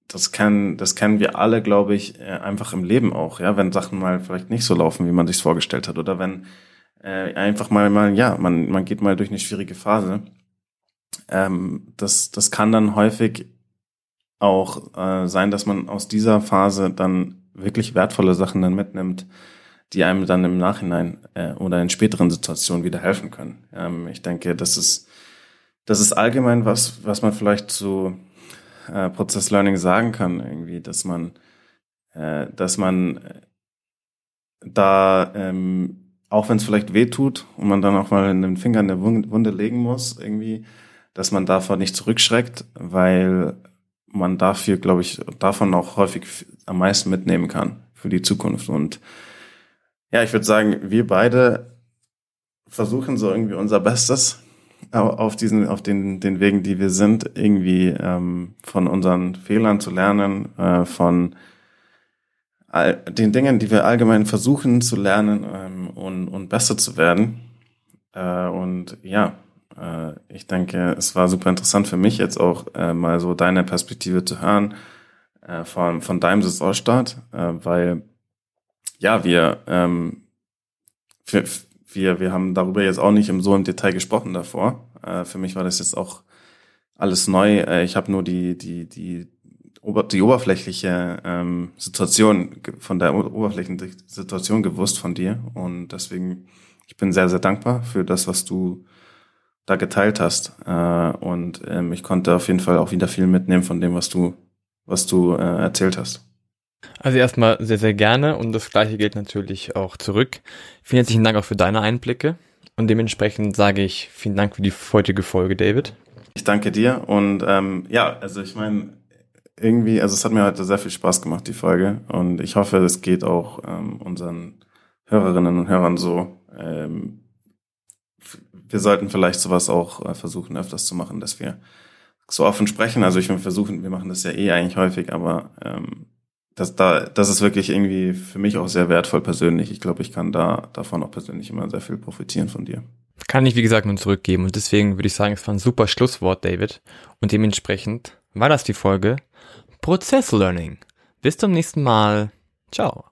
das kann, das kennen wir alle, glaube ich, äh, einfach im Leben auch, ja, wenn Sachen mal vielleicht nicht so laufen, wie man sich vorgestellt hat, oder wenn äh, einfach mal, mal, ja, man, man geht mal durch eine schwierige Phase. Ähm, das, das kann dann häufig auch äh, sein, dass man aus dieser Phase dann wirklich wertvolle Sachen dann mitnimmt, die einem dann im Nachhinein äh, oder in späteren Situationen wieder helfen können. Ähm, ich denke, das ist, das ist allgemein was, was man vielleicht zu äh, Prozess Learning sagen kann, irgendwie, dass man, äh, dass man da, ähm, auch wenn es vielleicht weh tut und man dann auch mal den Finger in der Wunde legen muss, irgendwie, dass man davon nicht zurückschreckt, weil man dafür, glaube ich, davon auch häufig am meisten mitnehmen kann für die Zukunft. Und ja, ich würde sagen, wir beide versuchen so irgendwie unser Bestes auf diesen, auf den, den Wegen, die wir sind, irgendwie ähm, von unseren Fehlern zu lernen, äh, von all, den Dingen, die wir allgemein versuchen zu lernen ähm, und, und besser zu werden. Äh, und ja, ich denke, es war super interessant für mich jetzt auch äh, mal so deine Perspektive zu hören äh, von, von deinem Saisonstart, äh, weil ja, wir, ähm, wir, wir, wir haben darüber jetzt auch nicht im, so im Detail gesprochen davor. Äh, für mich war das jetzt auch alles neu. Äh, ich habe nur die, die, die, ober, die oberflächliche ähm, Situation von der oberflächlichen Situation gewusst von dir und deswegen ich bin sehr sehr dankbar für das, was du da geteilt hast. Äh, und ähm, ich konnte auf jeden Fall auch wieder viel mitnehmen von dem, was du, was du äh, erzählt hast. Also erstmal sehr, sehr gerne und das gleiche gilt natürlich auch zurück. Vielen herzlichen Dank auch für deine Einblicke und dementsprechend sage ich vielen Dank für die heutige Folge, David. Ich danke dir und ähm, ja, also ich meine, irgendwie, also es hat mir heute sehr viel Spaß gemacht, die Folge und ich hoffe, es geht auch ähm, unseren Hörerinnen und Hörern so. Ähm, wir sollten vielleicht sowas auch äh, versuchen, öfters zu machen, dass wir so offen sprechen. Also ich will versuchen, wir machen das ja eh eigentlich häufig, aber ähm, das, da, das ist wirklich irgendwie für mich auch sehr wertvoll persönlich. Ich glaube, ich kann da davon auch persönlich immer sehr viel profitieren von dir. Kann ich, wie gesagt, nur zurückgeben. Und deswegen würde ich sagen, es war ein super Schlusswort, David. Und dementsprechend war das die Folge Prozess Learning. Bis zum nächsten Mal. Ciao.